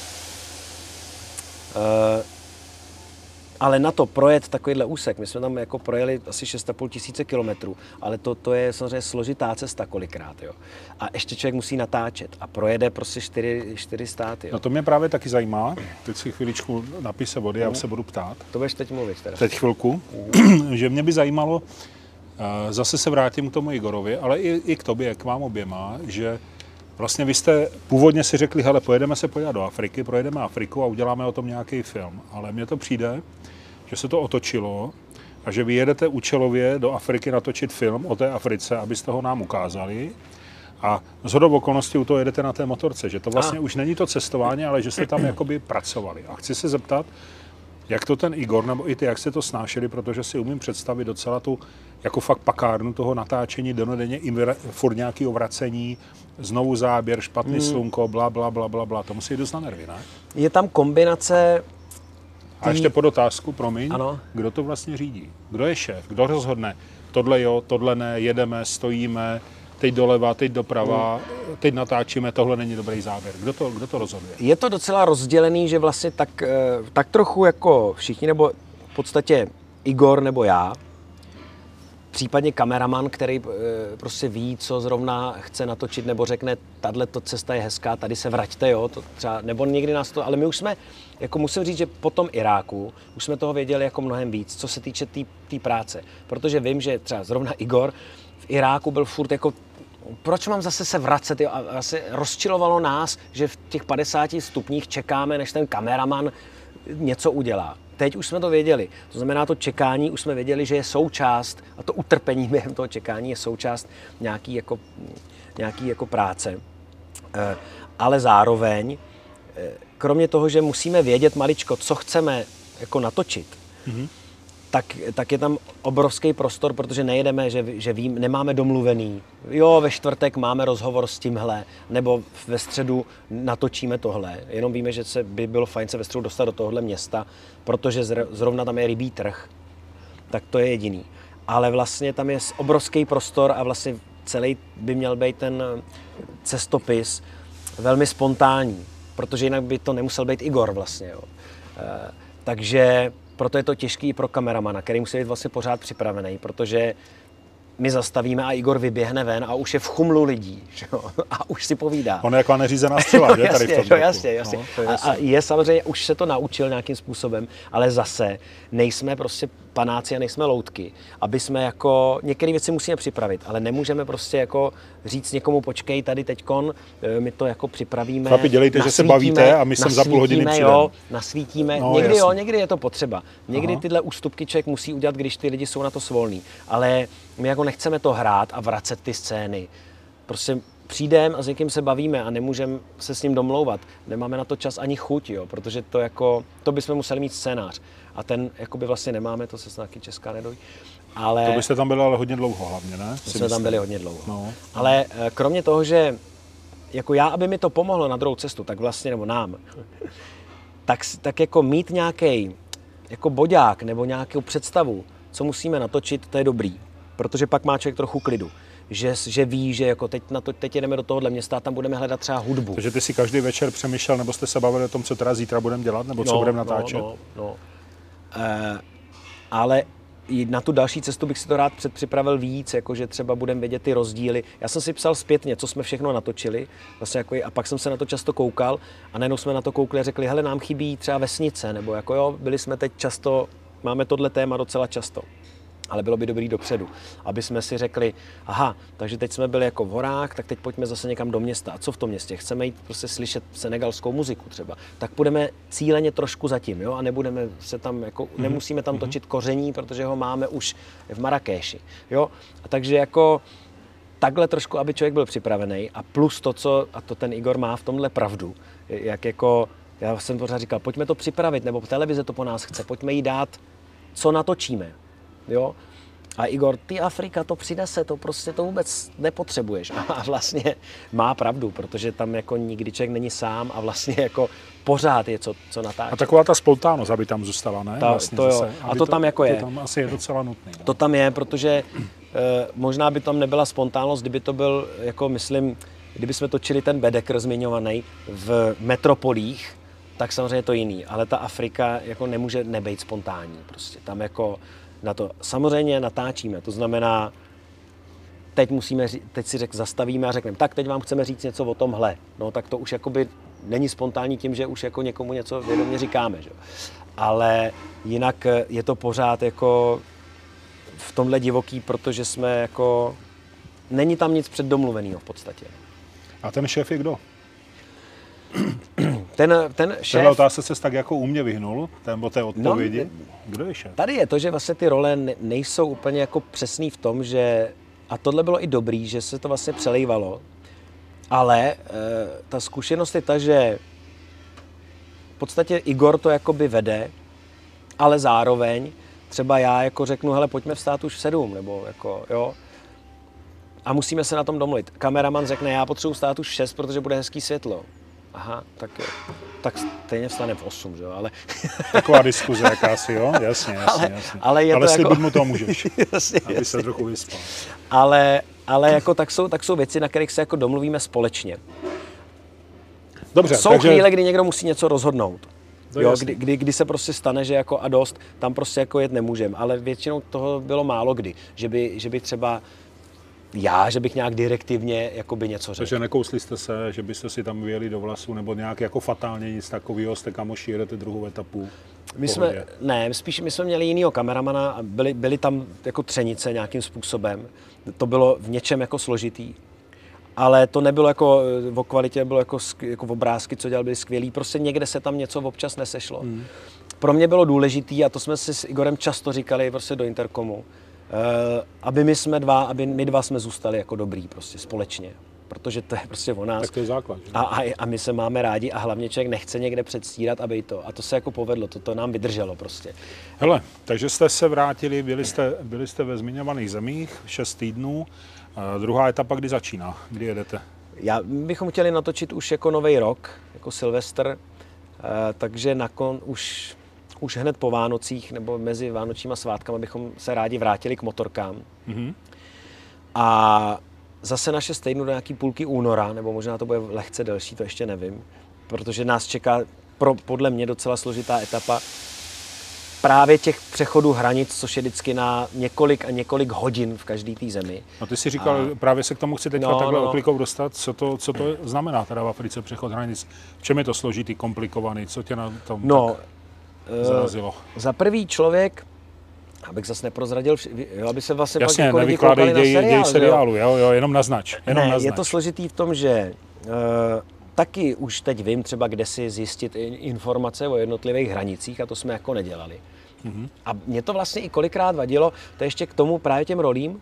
ale na to projet takovýhle úsek, my jsme tam jako projeli asi 6,5 tisíce kilometrů, ale to, to je samozřejmě složitá cesta kolikrát, jo. A ještě člověk musí natáčet a projede prostě čtyři, čtyři státy, jo. No to mě právě taky zajímá, teď si chviličku napise vody, já se budu ptát. To budeš teď mluvit teda. Teď chvilku, že mě by zajímalo, eh, zase se vrátím k tomu Igorovi, ale i, i k tobě, k vám oběma, že Vlastně vy jste původně si řekli, hele, pojedeme se podívat do Afriky, projedeme Afriku a uděláme o tom nějaký film. Ale mně to přijde, že se to otočilo a že vy jedete účelově do Afriky natočit film o té Africe, abyste ho nám ukázali. A z hodou okolností u toho jedete na té motorce, že to vlastně a. už není to cestování, ale že jste tam jakoby pracovali. A chci se zeptat, jak to ten Igor, nebo i ty, jak jste to snášeli, protože si umím představit docela tu jako fakt pakárnu toho natáčení, denodenně furt nějaký ovracení, znovu záběr, špatný hmm. slunko, bla, bla, bla, bla, bla. To musí jít dost na nervy, ne? Je tam kombinace a ještě pod otázku, promiň, ano. kdo to vlastně řídí? Kdo je šéf? Kdo rozhodne? Tohle jo, tohle ne, jedeme, stojíme, teď doleva, teď doprava, hmm. teď natáčíme, tohle není dobrý záběr. Kdo to, kdo to rozhoduje? Je to docela rozdělený, že vlastně tak, eh, tak trochu jako všichni, nebo v podstatě Igor nebo já, případně kameraman, který e, prostě ví, co zrovna chce natočit, nebo řekne, tahle to cesta je hezká, tady se vraťte, jo, to třeba, nebo někdy nás to, ale my už jsme, jako musím říct, že po tom Iráku už jsme toho věděli jako mnohem víc, co se týče té tý, práce, protože vím, že třeba zrovna Igor v Iráku byl furt jako proč mám zase se vracet? Jo? A asi rozčilovalo nás, že v těch 50 stupních čekáme, než ten kameraman něco udělá. Teď už jsme to věděli. To znamená, to čekání už jsme věděli, že je součást, a to utrpení během toho čekání je součást nějaký jako, nějaký jako práce. Eh, ale zároveň, eh, kromě toho, že musíme vědět maličko, co chceme jako natočit, mm-hmm tak, tak je tam obrovský prostor, protože nejedeme, že, že vím, nemáme domluvený. Jo, ve čtvrtek máme rozhovor s tímhle, nebo ve středu natočíme tohle. Jenom víme, že se by bylo fajn se ve středu dostat do tohohle města, protože zrovna tam je rybí trh. Tak to je jediný. Ale vlastně tam je obrovský prostor a vlastně celý by měl být ten cestopis velmi spontánní, protože jinak by to nemusel být Igor vlastně. Jo. E, takže proto je to těžký i pro kameramana, který musí být vlastně pořád připravený, protože my zastavíme a Igor vyběhne ven a už je v chumlu lidí že a už si povídá. On je jako neřízená střela, no, že? Jasně, tady v tom jo, jasně, jasně. No, a, a je samozřejmě, už se to naučil nějakým způsobem, ale zase nejsme prostě panáci a nejsme loutky, aby jsme jako, některé věci musíme připravit, ale nemůžeme prostě jako říct někomu, počkej tady teďkon, eh, my to jako připravíme. Chlapi, dělejte, že se bavíte a my sem za půl hodiny přijdeme. Jo, nasvítíme, no, někdy jasný. jo, někdy je to potřeba. Někdy Aha. tyhle ústupky člověk musí udělat, když ty lidi jsou na to svolní, ale my jako nechceme to hrát a vracet ty scény. Prostě přijdeme a s někým se bavíme a nemůžeme se s ním domlouvat. Nemáme na to čas ani chuť, jo, protože to jako, to bychom museli mít scénář. A ten jakoby vlastně nemáme, to se snad česká nedojí. Ale... To byste tam byli ale hodně dlouho hlavně, ne? My jsme tam byli hodně dlouho. No. Ale eh, kromě toho, že jako já, aby mi to pomohlo na druhou cestu, tak vlastně, nebo nám, tak, tak jako mít nějaký jako boďák nebo nějakou představu, co musíme natočit, to je dobrý. Protože pak má člověk trochu klidu že, že ví, že jako teď, na to, teď jdeme do tohohle města a tam budeme hledat třeba hudbu. Takže ty si každý večer přemýšlel, nebo jste se bavili o tom, co teda zítra budeme dělat, nebo co no, budeme natáčet? No, no, no. E, ale na tu další cestu bych si to rád předpřipravil víc, jakože třeba budeme vědět ty rozdíly. Já jsem si psal zpětně, co jsme všechno natočili, vlastně jako, a pak jsem se na to často koukal a najednou jsme na to koukli a řekli, hele, nám chybí třeba vesnice, nebo jako jo, byli jsme teď často, máme tohle téma docela často ale bylo by dobrý dopředu, aby jsme si řekli, aha, takže teď jsme byli jako v horách, tak teď pojďme zase někam do města. A co v tom městě? Chceme jít prostě slyšet senegalskou muziku třeba. Tak půjdeme cíleně trošku zatím, jo, a nebudeme se tam jako, mm-hmm. nemusíme tam mhm. točit koření, protože ho máme už v Marrakeši, jo. A takže jako takhle trošku, aby člověk byl připravený a plus to, co, a to ten Igor má v tomhle pravdu, jak jako, já jsem pořád říkal, pojďme to připravit, nebo televize to po nás chce, pojďme jí dát, co natočíme, Jo? A Igor, ty Afrika to přinese, to prostě to vůbec nepotřebuješ. A vlastně má pravdu, protože tam jako nikdy člověk není sám a vlastně jako pořád je co, co natáčet. A taková ta spontánnost, aby tam zůstala, ne? Ta, vlastně to jo. Zase, a to, to tam jako je. To tam asi je docela nutné. No. To tam je, protože e, možná by tam nebyla spontánnost, kdyby to byl, jako myslím, kdyby jsme točili ten Bedeker zmiňovaný v metropolích, tak samozřejmě je to jiný. Ale ta Afrika jako nemůže nebejt spontánní. Prostě tam jako na to. Samozřejmě natáčíme, to znamená, teď musíme, teď si řek, zastavíme a řekneme, tak teď vám chceme říct něco o tomhle. No tak to už jakoby není spontánní tím, že už jako někomu něco vědomě říkáme. Že? Ale jinak je to pořád jako v tomhle divoký, protože jsme jako, není tam nic předdomluveného v podstatě. A ten šéf je kdo? Ten, ten šéf... Tenhle otázce se tak jako u mě vyhnul, ten té odpovědi. No, Kdo je šéf? Tady je to, že vlastně ty role nejsou úplně jako přesný v tom, že a tohle bylo i dobrý, že se to vlastně přelejvalo, ale e, ta zkušenost je ta, že v podstatě Igor to jakoby vede, ale zároveň třeba já jako řeknu, hele, pojďme vstát už v sedm, nebo jako, jo, a musíme se na tom domluvit. Kameraman řekne, já potřebuji stát už v 6, protože bude hezký světlo aha, tak jo. Tak stejně vstane v 8, že jo, ale... Taková diskuze jakási, jo? Jasně, jasně, ale, jasně. Ale, je ale to jako... mu to můžeš, jasně, aby jasně. se trochu vyspal. Ale, ale jako tak jsou, tak jsou věci, na kterých se jako domluvíme společně. Dobře, jsou takže... chvíle, kdy někdo musí něco rozhodnout. jo, kdy, kdy, kdy, se prostě stane, že jako a dost, tam prostě jako jet nemůžeme. Ale většinou toho bylo málo kdy, že by, že by třeba já, že bych nějak direktivně jakoby něco řekl. Takže nekousli jste se, že byste si tam vyjeli do vlasu, nebo nějak jako fatálně nic takového, jste kamoši jedete druhou etapu? My jsme, ne, spíš my jsme měli jinýho kameramana a byli, byli tam jako třenice nějakým způsobem. To bylo v něčem jako složitý. ale to nebylo jako o kvalitě, bylo jako, jako obrázky, co dělali, byly skvělý. Prostě někde se tam něco občas nesešlo. Hmm. Pro mě bylo důležité, a to jsme si s Igorem často říkali prostě do Interkomu, eh, aby my jsme dva, aby my dva jsme zůstali jako dobrý prostě společně protože to je prostě o nás. Tak to je základ. A, a, a, my se máme rádi a hlavně člověk nechce někde předstírat, aby to. A to se jako povedlo, to, to nám vydrželo prostě. Hele, takže jste se vrátili, byli jste, byli jste ve zmiňovaných zemích 6 týdnů. A druhá etapa kdy začíná? Kdy jedete? Já bychom chtěli natočit už jako nový rok, jako Silvestr, takže nakon už už hned po Vánocích nebo mezi Vánočníma svátkama bychom se rádi vrátili k motorkám. Mm-hmm. A zase na 6 týdnů do nějaký půlky února, nebo možná to bude lehce delší, to ještě nevím, protože nás čeká pro, podle mě docela složitá etapa právě těch přechodů hranic, což je vždycky na několik a několik hodin v každé té zemi. No ty si říkal, a... právě se k tomu chci teďka no, takhle no, oklikou dostat, co to, co to znamená teda v Africe přechod hranic, v čem je to složitý, komplikovaný, co tě na tom no, tak zarazilo? Uh, za prvý člověk abych zase neprozradil, jo, aby se vlastně Jasně, pak jako lidi koukali děj, na seriál, děj seriálu, jo? Jo, jenom naznač. Jenom ne, naznač. je to složitý v tom, že uh, taky už teď vím třeba, kde si zjistit informace o jednotlivých hranicích a to jsme jako nedělali. Mm-hmm. A mě to vlastně i kolikrát vadilo, to ještě k tomu právě těm rolím,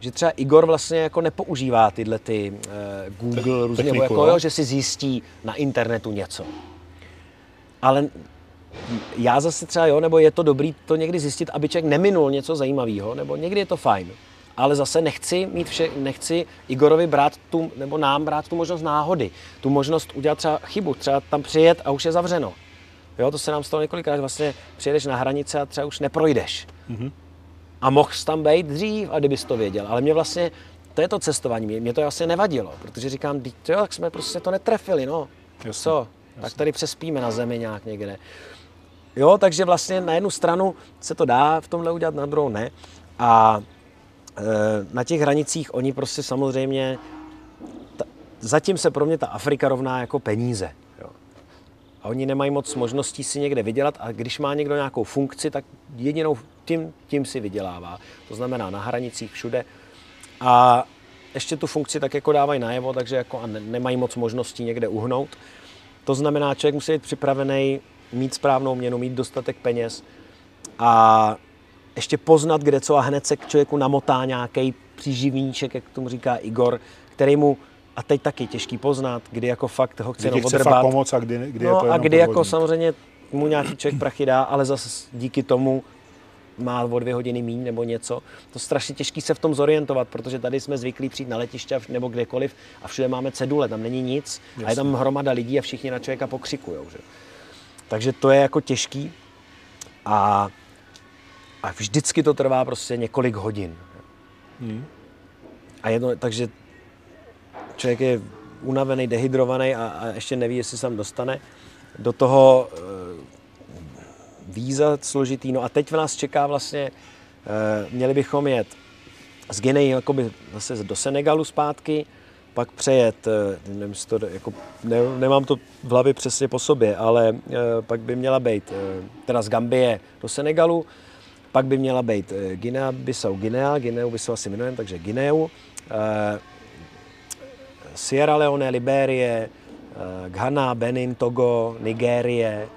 že třeba Igor vlastně jako nepoužívá tyhle ty uh, Google různě, Techniku, jako, jo, že si zjistí na internetu něco. Ale já zase třeba jo, nebo je to dobrý to někdy zjistit, aby člověk neminul něco zajímavého, nebo někdy je to fajn. Ale zase nechci mít vše, nechci Igorovi brát tu, nebo nám brát tu možnost náhody, tu možnost udělat třeba chybu, třeba tam přijet a už je zavřeno. Jo, to se nám stalo několikrát, vlastně přijedeš na hranice a třeba už neprojdeš. Mm-hmm. A mohl jsi tam být dřív, a kdybys to věděl. Ale mě vlastně, to je to cestování, mě, mě to vlastně nevadilo, protože říkám, jo, tak jsme prostě to netrefili, no. Jasně, Co? Jasně. Tak tady přespíme na zemi nějak někde. Jo, takže vlastně na jednu stranu se to dá v tomhle udělat, na druhou ne. A e, na těch hranicích oni prostě samozřejmě, ta, zatím se pro mě ta Afrika rovná jako peníze. Jo. A oni nemají moc možností si někde vydělat a když má někdo nějakou funkci, tak jedinou tím, tím si vydělává. To znamená na hranicích všude. A ještě tu funkci tak jako dávají najevo, takže jako a ne, nemají moc možností někde uhnout. To znamená, člověk musí být připravený mít správnou měnu, mít dostatek peněz a ještě poznat, kde co a hned se k člověku namotá nějaký příživníček, jak tomu říká Igor, který mu a teď taky těžký poznat, kdy jako fakt ho chce jenom odrbat. Fakt pomoct a kdy, kdy no, je to a kdy jako samozřejmě mu nějaký člověk prachy dá, ale zase díky tomu má o dvě hodiny míň nebo něco. To je strašně těžký se v tom zorientovat, protože tady jsme zvyklí přijít na letiště nebo kdekoliv a všude máme cedule, tam není nic Jasně. a je tam hromada lidí a všichni na člověka pokřikují. Že? Takže to je jako těžký a, a vždycky to trvá prostě několik hodin. Hmm. A jedno, takže člověk je unavený, dehydrovaný a, a ještě neví, jestli se tam dostane. Do toho e, víza složitý. No a teď v nás čeká vlastně, e, měli bychom jet z Guinea jakoby zase do Senegalu zpátky, pak přejet, eh, nevím, to, jako, ne, nemám to v hlavě přesně po sobě, ale e, pak by měla být e, teda z Gambie do Senegalu, pak by měla být e, Guinea, Bissau, Guinea, Guinea Bissau asi jmenujeme, takže Guineu, e, Sierra Leone, Liberie, e, Ghana, Benin, Togo, Nigérie,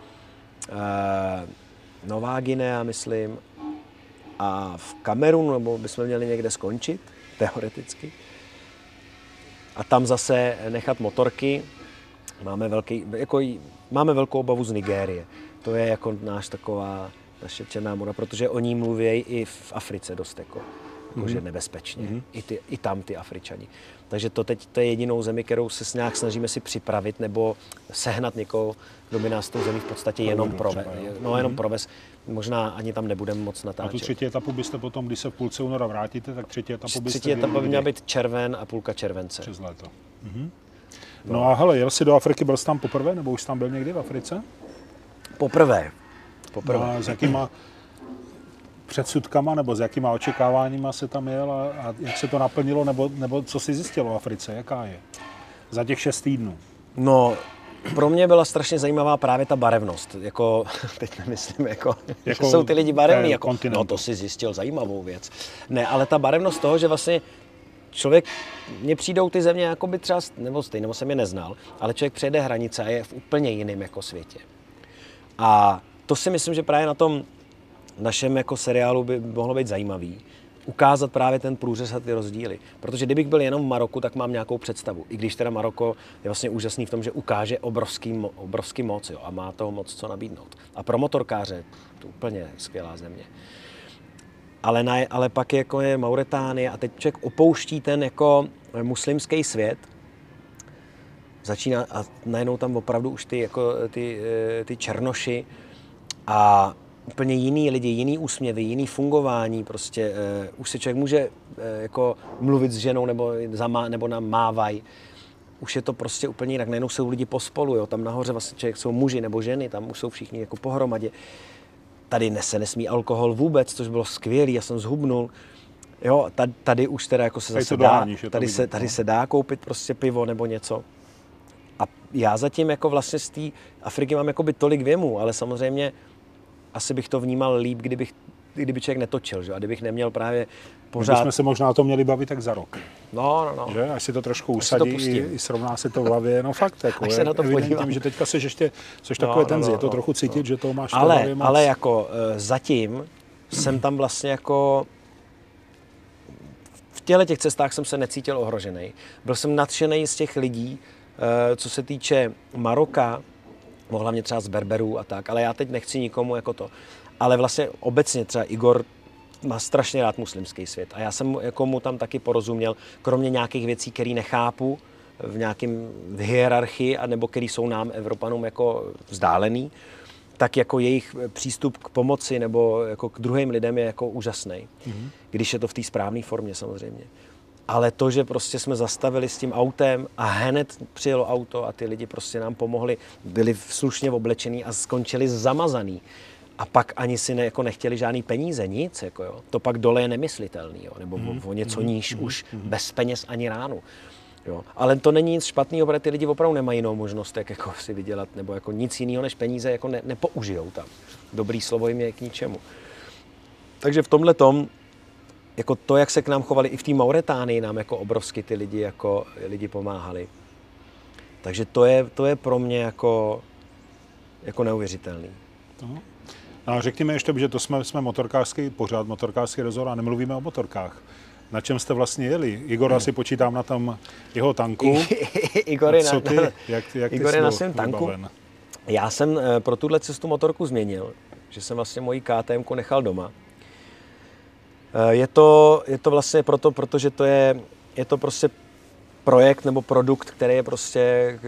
e, Nová Guinea, myslím, a v Kamerunu, nebo bychom měli někde skončit, teoreticky a tam zase nechat motorky. Máme, velký, jako, máme velkou obavu z Nigérie. To je jako náš taková naše černá mora, protože oni mluví i v Africe dost jako, jako mm-hmm. že nebezpečně. Mm-hmm. I, ty, I tam ty Afričani. Takže to teď to je jedinou zemi, kterou se nějak snažíme si připravit nebo sehnat někoho, kdo by nás tou zemí v podstatě jenom, prove, no, jenom mm-hmm. provez možná ani tam nebudeme moc natáčet. A tu třetí etapu byste potom, když se v půlce února vrátíte, tak třetí etapu byste Třetí etapa by měla být červen a půlka července. Přes léto. Mhm. No. no a hele, jel jsi do Afriky, byl jsi tam poprvé, nebo už jsi tam byl někdy v Africe? Poprvé. Poprvé. No a s jakýma předsudkama nebo s jakýma očekáváníma se tam jel a, a jak se to naplnilo, nebo, nebo co jsi zjistil v Africe, jaká je? Za těch šest týdnů. No, pro mě byla strašně zajímavá právě ta barevnost. Jako, teď nemyslím, jako, jako že jsou ty lidi barevní. Jako, no to si zjistil zajímavou věc. Ne, ale ta barevnost toho, že vlastně člověk, mně přijdou ty země jako by třeba, nebo stejně, nebo jsem je neznal, ale člověk přejde hranice a je v úplně jiném jako světě. A to si myslím, že právě na tom našem jako seriálu by mohlo být zajímavý. Ukázat právě ten průřez a ty rozdíly. Protože kdybych byl jenom v Maroku, tak mám nějakou představu. I když teda Maroko je vlastně úžasný v tom, že ukáže obrovský, obrovský moc jo, a má toho moc co nabídnout. A pro motorkáře to úplně skvělá země. Ale, na, ale pak jako je Mauretánie a teď člověk opouští ten jako muslimský svět, začíná a najednou tam opravdu už ty, jako ty, eh, ty černoši a úplně jiný lidi, jiný úsměvy, jiný fungování, prostě uh, už se člověk může uh, jako mluvit s ženou nebo, zamá, nebo nám mávaj. Už je to prostě úplně jinak. Najednou jsou lidi pospolu, jo. tam nahoře vlastně člověk jsou muži nebo ženy, tam už jsou všichni jako pohromadě. Tady se nesmí alkohol vůbec, což bylo skvělé, já jsem zhubnul. Jo, tady, tady už teda jako se tady zase dá, doháníš, tady, se, tady no. se dá koupit prostě pivo nebo něco. A já zatím jako vlastně z té Afriky mám jako by tolik věmů, ale samozřejmě asi bych to vnímal líp, kdybych, kdyby člověk netočil, že? a kdybych neměl právě pořád... My jsme se možná o tom měli bavit tak za rok. No, no, no. Že? Až si to trošku usadí, to i, i, srovná se to v hlavě, no fakt. Jako, Až se na to podívám. že teďka seš ještě, seš no, takové no, tenzi, no, je to no, trochu cítit, no. že to máš ale, moc. Ale jako uh, zatím jsem tam vlastně jako v těle těch cestách jsem se necítil ohrožený. Byl jsem nadšený z těch lidí, uh, co se týče Maroka, no hlavně třeba z Berberů a tak, ale já teď nechci nikomu jako to. Ale vlastně obecně třeba Igor má strašně rád muslimský svět a já jsem jako mu tam taky porozuměl, kromě nějakých věcí, které nechápu v nějakém v hierarchii, nebo které jsou nám, Evropanům, jako vzdálený, tak jako jejich přístup k pomoci nebo jako k druhým lidem je jako úžasný. Mm-hmm. Když je to v té správné formě samozřejmě. Ale to, že prostě jsme zastavili s tím autem a hned přijelo auto a ty lidi prostě nám pomohli, byli slušně oblečení a skončili zamazaný. A pak ani si ne, jako nechtěli žádný peníze, nic. Jako jo. To pak dole je nemyslitelný, jo. nebo mm. o, o něco mm. níž mm. už mm. bez peněz ani ránu. Jo. Ale to není nic špatného, protože ty lidi opravdu nemají jinou možnost, jak jako si vydělat, nebo jako nic jiného než peníze jako ne, nepoužijou tam. Dobrý slovo jim je k ničemu. Takže v tomhle tom jako to, jak se k nám chovali i v té Mauretánii, nám jako obrovsky ty lidi, jako, lidi pomáhali. Takže to je, to je pro mě jako, jako neuvěřitelný. No. A řekněme ještě, že to jsme, jsme motorkářský, pořád motorkářský rezort a nemluvíme o motorkách. Na čem jste vlastně jeli? Igor asi počítám na tom jeho tanku. Igor je na, ty, jak, jak Igor je na svém tanku. Já jsem eh, pro tuhle cestu motorku změnil, že jsem vlastně moji KTM nechal doma je to, je to vlastně proto, protože to je, je to prostě projekt nebo produkt, který je prostě,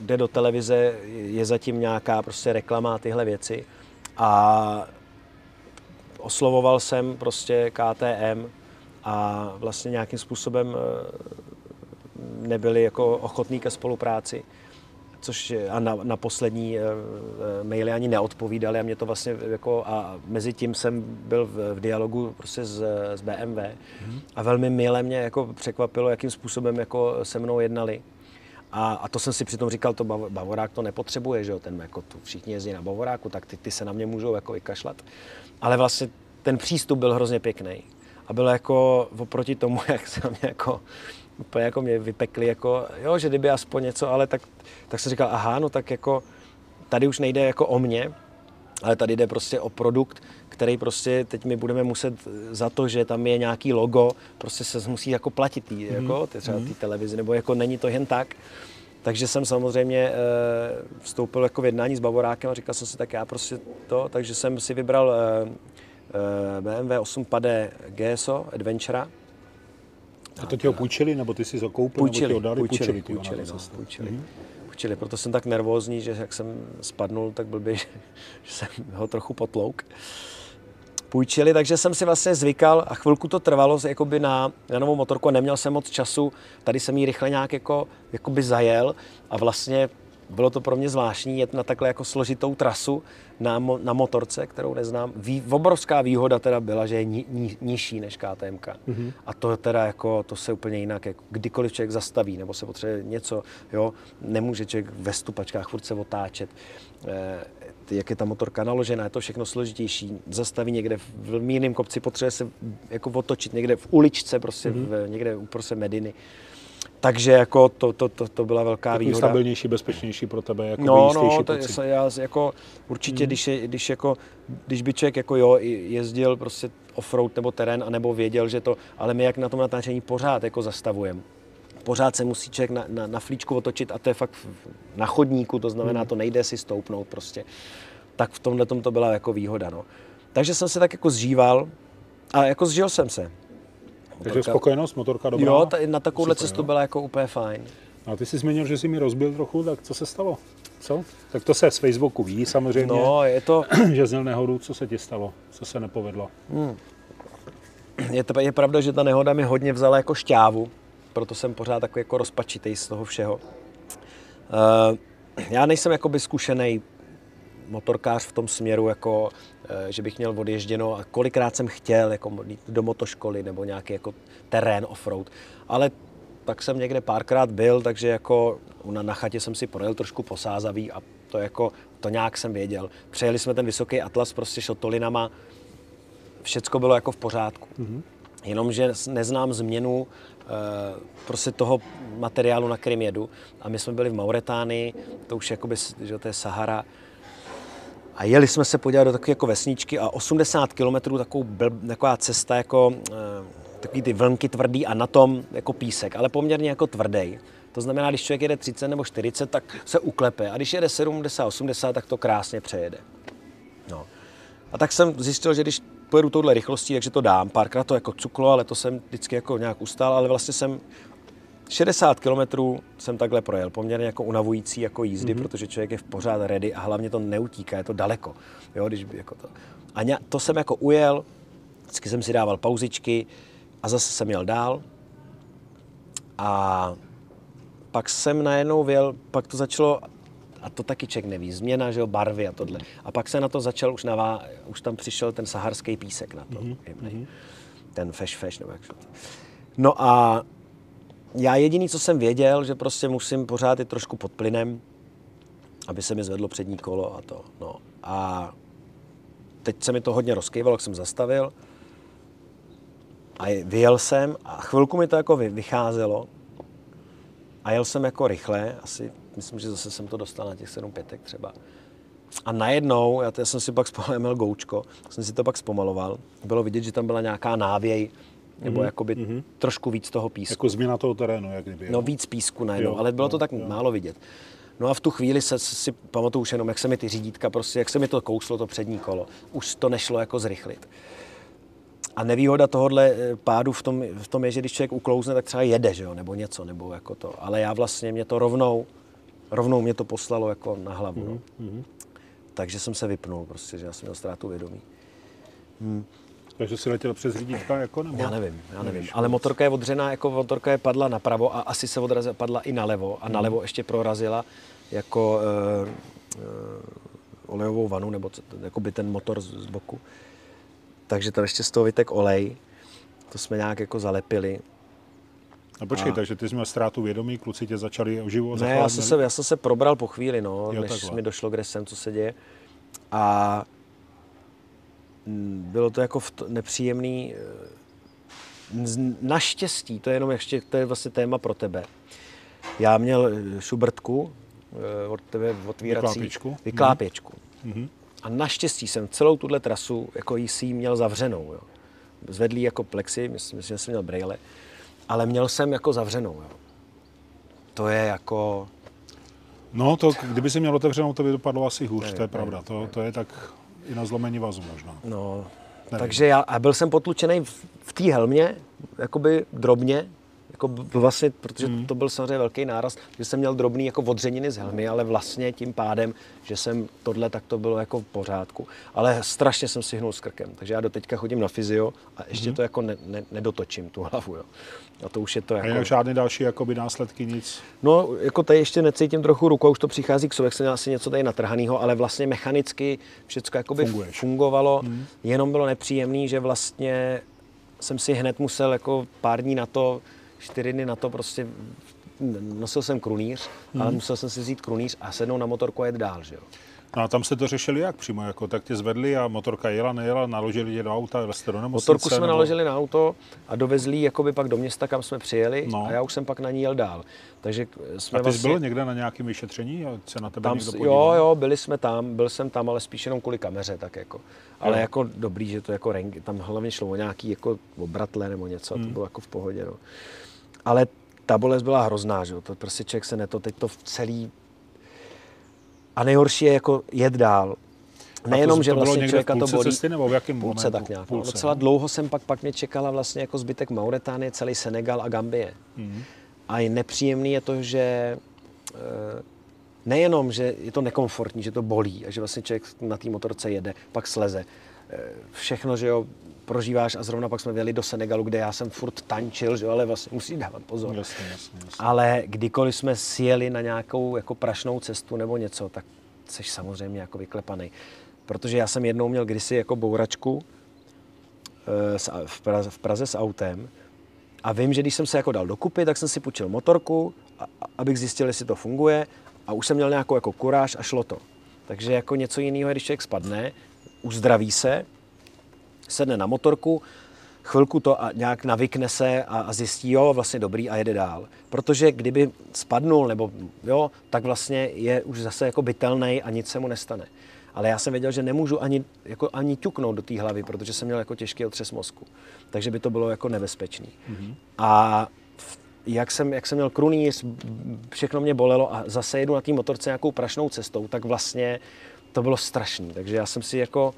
jde do televize, je zatím nějaká prostě reklama a tyhle věci. A oslovoval jsem prostě KTM a vlastně nějakým způsobem eh, nebyli jako ochotní ke spolupráci což a na, na poslední uh, maily ani neodpovídali a mě to vlastně jako a mezi tím jsem byl v, v dialogu prostě s, s BMW mm-hmm. a velmi milé mě jako překvapilo, jakým způsobem jako se mnou jednali. A, a to jsem si přitom říkal, to Bavorák to nepotřebuje, že jo, ten jako tu všichni jezdí na Bavoráku, tak ty, ty se na mě můžou jako vykašlat. Ale vlastně ten přístup byl hrozně pěkný. A bylo jako oproti tomu, jak se mě jako úplně jako mě vypekli, jako, jo, že kdyby aspoň něco, ale tak, tak jsem říkal, aha, no tak jako tady už nejde jako o mě, ale tady jde prostě o produkt, který prostě teď my budeme muset za to, že tam je nějaký logo, prostě se musí jako platit tý, mm. jako, ty, třeba mhm. té televizi, nebo jako není to jen tak. Takže jsem samozřejmě e, vstoupil jako v jednání s Bavorákem a říkal jsem si, tak já prostě to, takže jsem si vybral e, e, BMW 8 Pade GSO Adventura, a to ti ho půjčili, nebo ty si ho koupil, půjčili, nebo ti ho dali? Půjčili, půjčili, půjčili, no, půjčili. Mm-hmm. půjčili. Proto jsem tak nervózní, že jak jsem spadnul, tak blbě, že, že jsem ho trochu potlouk. Půjčili, takže jsem si vlastně zvykal a chvilku to trvalo jakoby na, na novou motorku a neměl jsem moc času. Tady jsem ji rychle nějak jako, jakoby zajel a vlastně bylo to pro mě zvláštní jet na takhle jako složitou trasu na, mo, na motorce, kterou neznám. Vý, obrovská výhoda teda byla, že je ni, ni, nižší než KTM. Mm-hmm. A to teda jako, to se úplně jinak, jako kdykoliv člověk zastaví, nebo se potřebuje něco, jo, nemůže člověk ve stupačkách furt se otáčet. E, jak je ta motorka naložená, je to všechno složitější. Zastaví někde v mírném kopci, potřebuje se jako otočit někde v uličce, prostě mm-hmm. v, někde uprostřed Mediny. Takže jako to, to, to, to byla velká Takový výhoda. stabilnější, bezpečnější pro tebe, jako No, no, to je, já jako určitě, hmm. když, je, když, jako, když by člověk jako jo, jezdil prostě offroad nebo terén, anebo věděl, že to, ale my jak na tom natáčení pořád jako zastavujeme. Pořád se musí člověk na, na, na flíčku otočit a to je fakt na chodníku, to znamená, hmm. to nejde si stoupnout prostě. Tak v tomhle tom to byla jako výhoda, no. Takže jsem se tak jako zžíval a jako zžil jsem se. Takže spokojenost, motorka dobrá? Jo, ta, na takovouhle cestu byla jako úplně fajn. A ty jsi zmínil, že jsi mi rozbil trochu, tak co se stalo? Co? Tak to se z Facebooku ví samozřejmě, no, je to... že zněl nehodu, co se ti stalo, co se nepovedlo? Hmm. Je, to, je pravda, že ta nehoda mi hodně vzala jako šťávu, proto jsem pořád takový jako rozpačitý z toho všeho. Uh, já nejsem jakoby zkušený motorkář v tom směru, jako, eh, že bych měl odježděno a kolikrát jsem chtěl jako do motoškoly nebo nějaký jako terén offroad. Ale tak jsem někde párkrát byl, takže jako na, na chatě jsem si projel trošku posázavý a to jako, to nějak jsem věděl. Přejeli jsme ten vysoký atlas prostě šotolinama, všecko bylo jako v pořádku. Mm-hmm. Jenomže neznám změnu e, prostě toho materiálu, na kterým jedu. A my jsme byli v Mauretánii, to už jakoby, že to je Sahara, a jeli jsme se podívat do takové jako vesničky a 80 km takovou blb, taková cesta jako e, takový ty vlnky tvrdý a na tom jako písek, ale poměrně jako tvrdý. To znamená, když člověk jede 30 nebo 40, tak se uklepe a když jede 70, 80, tak to krásně přejede. No. A tak jsem zjistil, že když pojedu touhle rychlostí, takže to dám. Párkrát to jako cuklo, ale to jsem vždycky jako nějak ustál, ale vlastně jsem 60 km jsem takhle projel, poměrně jako unavující jako jízdy, mm-hmm. protože člověk je v pořád ready a hlavně to neutíká, je to daleko. Jo, když jako to. A ně, to jsem jako ujel, vždycky jsem si dával pauzičky a zase jsem jel dál. A pak jsem najednou věl, pak to začalo, a to taky člověk neví, změna, že jo, barvy a tohle. A pak se na to začal, už, navá, už tam přišel ten saharský písek na to, mm-hmm. ten feš feš, nebo jak to. No a já jediný, co jsem věděl, že prostě musím pořád jít trošku pod plynem, aby se mi zvedlo přední kolo a to. No. A teď se mi to hodně rozkývalo, jak jsem zastavil. A vyjel jsem a chvilku mi to jako vycházelo. A jel jsem jako rychle, asi, myslím, že zase jsem to dostal na těch 7 pětek třeba. A najednou, já, já jsem si pak zpomaloval goučko, jsem si to pak zpomaloval. Bylo vidět, že tam byla nějaká návěj, nebo mm-hmm. jakoby mm-hmm. trošku víc toho písku. Jako změna toho terénu, jak kdyby. No víc písku najednou, jo, ale bylo jo, to tak jo. málo vidět. No a v tu chvíli se si pamatuju už jenom, jak se mi ty řídítka, prostě, jak se mi to kouslo, to přední kolo. Už to nešlo jako zrychlit. A nevýhoda tohohle eh, pádu v tom, v tom je, že když člověk uklouzne, tak třeba jede, že jo, nebo něco, nebo jako to. Ale já vlastně mě to rovnou, rovnou mě to poslalo jako na hlavu. Mm-hmm. No. Mhm. Takže jsem se vypnul, prostě, že já jsem měl ztrátu vědomí. Hmm. Takže si letěl přes řídítka, jako nebo? Já nevím, já nevím. Nevíš, Ale motorka je odřená, jako motorka je padla napravo a asi se odrazila, padla i nalevo a hmm. nalevo ještě prorazila jako uh, uh, olejovou vanu, nebo co, jako by ten motor z, z boku. Takže tam ještě z toho vytek olej. To jsme nějak jako zalepili. No počkej, a... takže ty jsi měl ztrátu vědomí, kluci tě začali oživu Ne, já jsem, se, já jsem se probral po chvíli, no, jo, než takhle. mi došlo, kde jsem, co se děje. A bylo to jako nepříjemný. Eh, naštěstí, to je jenom ještě, to je vlastně téma pro tebe. Já měl eh, šubrtku eh, od tebe otvírací vyklápěčku. vyklápěčku. Mm-hmm. A naštěstí jsem celou tuhle trasu jako jí měl zavřenou. Jo. Zvedlý jako plexi, myslím, že jsem měl brejle, ale měl jsem jako zavřenou. Jo. To je jako... No, to, kdyby si měl otevřenou, to by dopadlo asi hůř, nevím, to je pravda. To, to je tak i na zlomení vazu možná. No, Nevím. takže já a byl jsem potlučený v, v té helmě, jakoby drobně, jako vlastně, protože mm. to byl samozřejmě velký náraz, že jsem měl drobný jako odřeniny z helmy, ale vlastně tím pádem, že jsem tohle, tak to bylo jako v pořádku. Ale strašně jsem si hnul s krkem, takže já do teďka chodím na fyzio a ještě mm. to jako ne, ne, nedotočím tu hlavu. Jo. A to už je to jako... A žádné další jakoby následky, nic? No, jako tady ještě necítím trochu rukou, už to přichází k sobě, jsem měl asi něco tady natrhanýho, ale vlastně mechanicky všechno jakoby Funguješ. fungovalo, mm. jenom bylo nepříjemné, že vlastně jsem si hned musel jako pár dní na to, čtyři dny na to prostě nosil jsem krunýř, mm. ale musel jsem si vzít krunýř a sednout na motorku a jet dál, že jo. No a tam se to řešili jak přímo? Jako, tak tě zvedli a motorka jela, nejela, naložili tě do auta, vy jste do nemocnice? Motorku jsme nebo... naložili na auto a dovezli jakoby pak do města, kam jsme přijeli no. a já už jsem pak na ní jel dál. Takže jsme a ty vlastně... jsi byl někde na nějakém vyšetření? Se na tebe tam, někdo jo, jo, byli jsme tam, byl jsem tam, ale spíš jenom kvůli kameře, tak jako. Ale jo. jako dobrý, že to jako rengi, tam hlavně šlo o nějaký jako obratle nebo něco, hmm. to bylo jako v pohodě, no. Ale ta bolest byla hrozná, že jo, to prostě člověk se neto, teď to v celý a nejhorší je jako jet dál. Nejenom, že vlastně člověka to bolí. Cesty, nebo v jakém půlce momentu? tak nějak. No, půlce, docela no. dlouho jsem pak, pak mě čekala vlastně jako zbytek Mauritánie, celý Senegal a Gambie. Mm. A je nepříjemný je to, že eh, nejenom, že je to nekomfortní, že to bolí a že vlastně člověk na té motorce jede, pak sleze. Eh, všechno, že jo, prožíváš a zrovna pak jsme vyjeli do Senegalu, kde já jsem furt tančil, že ale vlastně musí dávat pozor. Jasně, jasně, jasně. Ale kdykoliv jsme sjeli na nějakou jako prašnou cestu nebo něco, tak jsi samozřejmě jako vyklepaný. Protože já jsem jednou měl kdysi jako bouračku eh, v Praze, v Praze s autem a vím, že když jsem se jako dal dokupy, tak jsem si půjčil motorku, abych zjistil, jestli to funguje a už jsem měl nějakou jako kuráž a šlo to. Takže jako něco jiného, když člověk spadne, uzdraví se, sedne na motorku, chvilku to a nějak navykne se a, a zjistí, jo, vlastně dobrý a jede dál. Protože kdyby spadnul, nebo jo, tak vlastně je už zase jako bytelný a nic se mu nestane. Ale já jsem věděl, že nemůžu ani, jako, ani ťuknout do té hlavy, protože jsem měl jako těžký otřes mozku. Takže by to bylo jako nebezpečný. Mm-hmm. A jak jsem, jak jsem měl krunýř, všechno mě bolelo a zase jedu na té motorce nějakou prašnou cestou, tak vlastně to bylo strašný. Takže já jsem si jako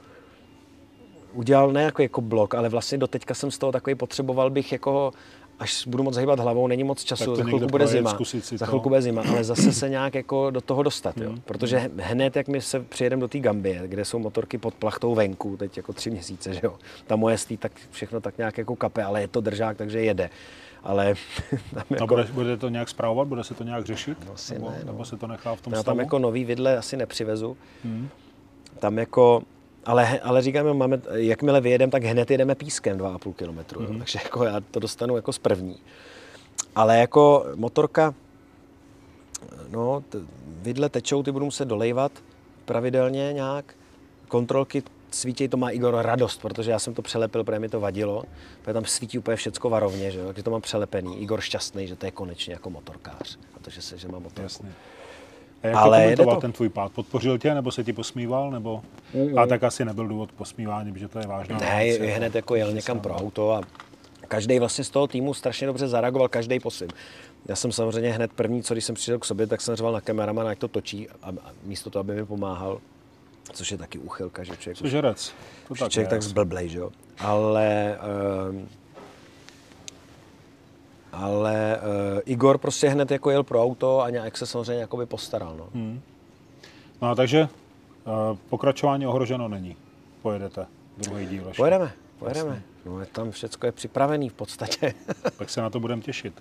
udělal ne jako, jako blok, ale vlastně do teďka jsem z toho takový potřeboval bych jako až budu moc hýbat hlavou, není moc času, za chvilku bude zima, za chvilku bude zima, ale zase se nějak jako do toho dostat, jo. Hmm. Protože hned, jak my se přijedeme do té Gambie, kde jsou motorky pod plachtou venku, teď jako tři měsíce, že jo, ta moje stý, tak všechno tak nějak jako kape, ale je to držák, takže jede. Ale tam jako... A bude, bude to nějak zpravovat, bude se to nějak řešit? No, asi nebo, ne, no. nebo se to nechá v tom Já tam jako nový vidle asi nepřivezu. Hmm. Tam jako ale, ale říkám, máme, jakmile vyjedeme, tak hned jedeme pískem 2,5 km. Mm-hmm. Takže jako já to dostanu jako z první. Ale jako motorka, no, t- vidle tečou, ty budu muset dolejvat pravidelně nějak. Kontrolky svítí, to má Igor radost, protože já jsem to přelepil, protože mi to vadilo. Protože tam svítí úplně všecko varovně, že? takže to mám přelepený. Igor šťastný, že to je konečně jako motorkář. A to, že, se, že má motorku. Jasně. A jak Ale komentoval to... ten tvůj pád? Podpořil tě, nebo se ti posmíval? Nebo... Mm. A tak asi nebyl důvod posmívání, protože to je vážná Ne, věc, hned jako jel někam pro auto a každý vlastně z toho týmu strašně dobře zareagoval, každý po svým. Já jsem samozřejmě hned první, co když jsem přišel k sobě, tak jsem řval na kameramana, jak to točí a místo toho, aby mi pomáhal, což je taky úchylka, že člověk, Cožerec. To tak člověk tak zblblej, že jo. Ale uh, ale uh, Igor prostě hned jako jel pro auto a nějak se samozřejmě jakoby postaral. No, hmm. no takže uh, pokračování ohroženo není. Pojedete druhý díl. Ještě. Pojedeme, pojedeme. Vlastně. No, tam všechno je připravený v podstatě. tak se na to budeme těšit.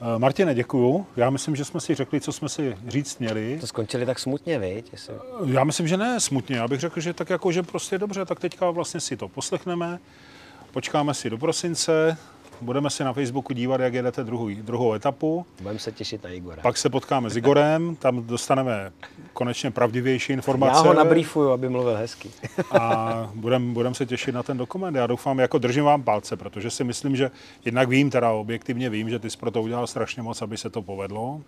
Uh, Martine, děkuju. Já myslím, že jsme si řekli, co jsme si říct měli. To skončili tak smutně, viď? Jestli... Já myslím, že ne smutně. Já bych řekl, že tak jako, že prostě dobře, tak teďka vlastně si to poslechneme, počkáme si do prosince, budeme si na Facebooku dívat, jak jedete druhou, druhou etapu. Budeme se těšit na Igora. Pak se potkáme s Igorem, tam dostaneme konečně pravdivější informace. Já ho nabrýfuju, aby mluvil hezky. a budeme budem se těšit na ten dokument. Já doufám, jako držím vám palce, protože si myslím, že jednak vím, teda objektivně vím, že ty jsi pro to udělal strašně moc, aby se to povedlo.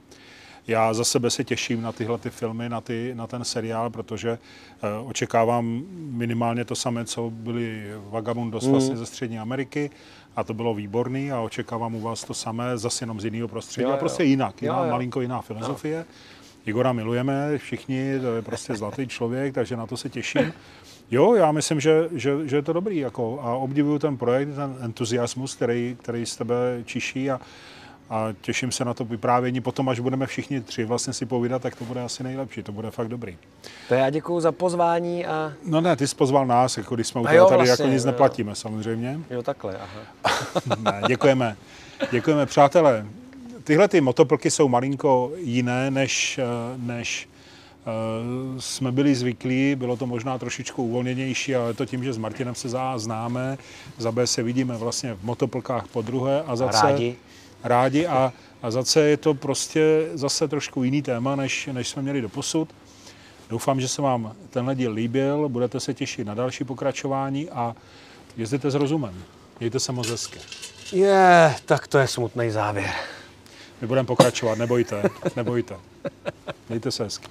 Já za sebe se těším na tyhle ty filmy, na, ty, na ten seriál, protože uh, očekávám minimálně to samé, co byly Vagabundos mm. vlastně ze Střední Ameriky a to bylo výborný a očekávám u vás to samé, zase jenom z jiného prostředí jo, jo. a prostě jinak, jiná, jo, jo. malinko jiná filozofie. Jo. Igora milujeme všichni, to je prostě zlatý člověk, takže na to se těším. Jo, já myslím, že, že, že je to dobrý jako, a obdivuju ten projekt, ten entuziasmus, který, který z tebe čiší a, a těším se na to vyprávění. Potom, až budeme všichni tři vlastně si povídat, tak to bude asi nejlepší, to bude fakt dobrý. To já děkuju za pozvání a... No ne, ty jsi pozval nás, jako když jsme u toho tady vlastně, jako nic jo. neplatíme samozřejmě. Jo, takhle, aha. Ne, děkujeme. Děkujeme, přátelé. Tyhle ty motoplky jsou malinko jiné, než, eh, než eh, jsme byli zvyklí. Bylo to možná trošičku uvolněnější, ale to tím, že s Martinem se za A známe, za B se vidíme vlastně v motoplkách po druhé a za C Rádi. Rádi a, a za C je to prostě zase trošku jiný téma, než, než jsme měli doposud. Doufám, že se vám tenhle díl líbil, budete se těšit na další pokračování a jezděte s rozumem. Mějte se moc hezky. Je, tak to je smutný závěr. My budeme pokračovat, nebojte, nebojte. Mějte se hezky.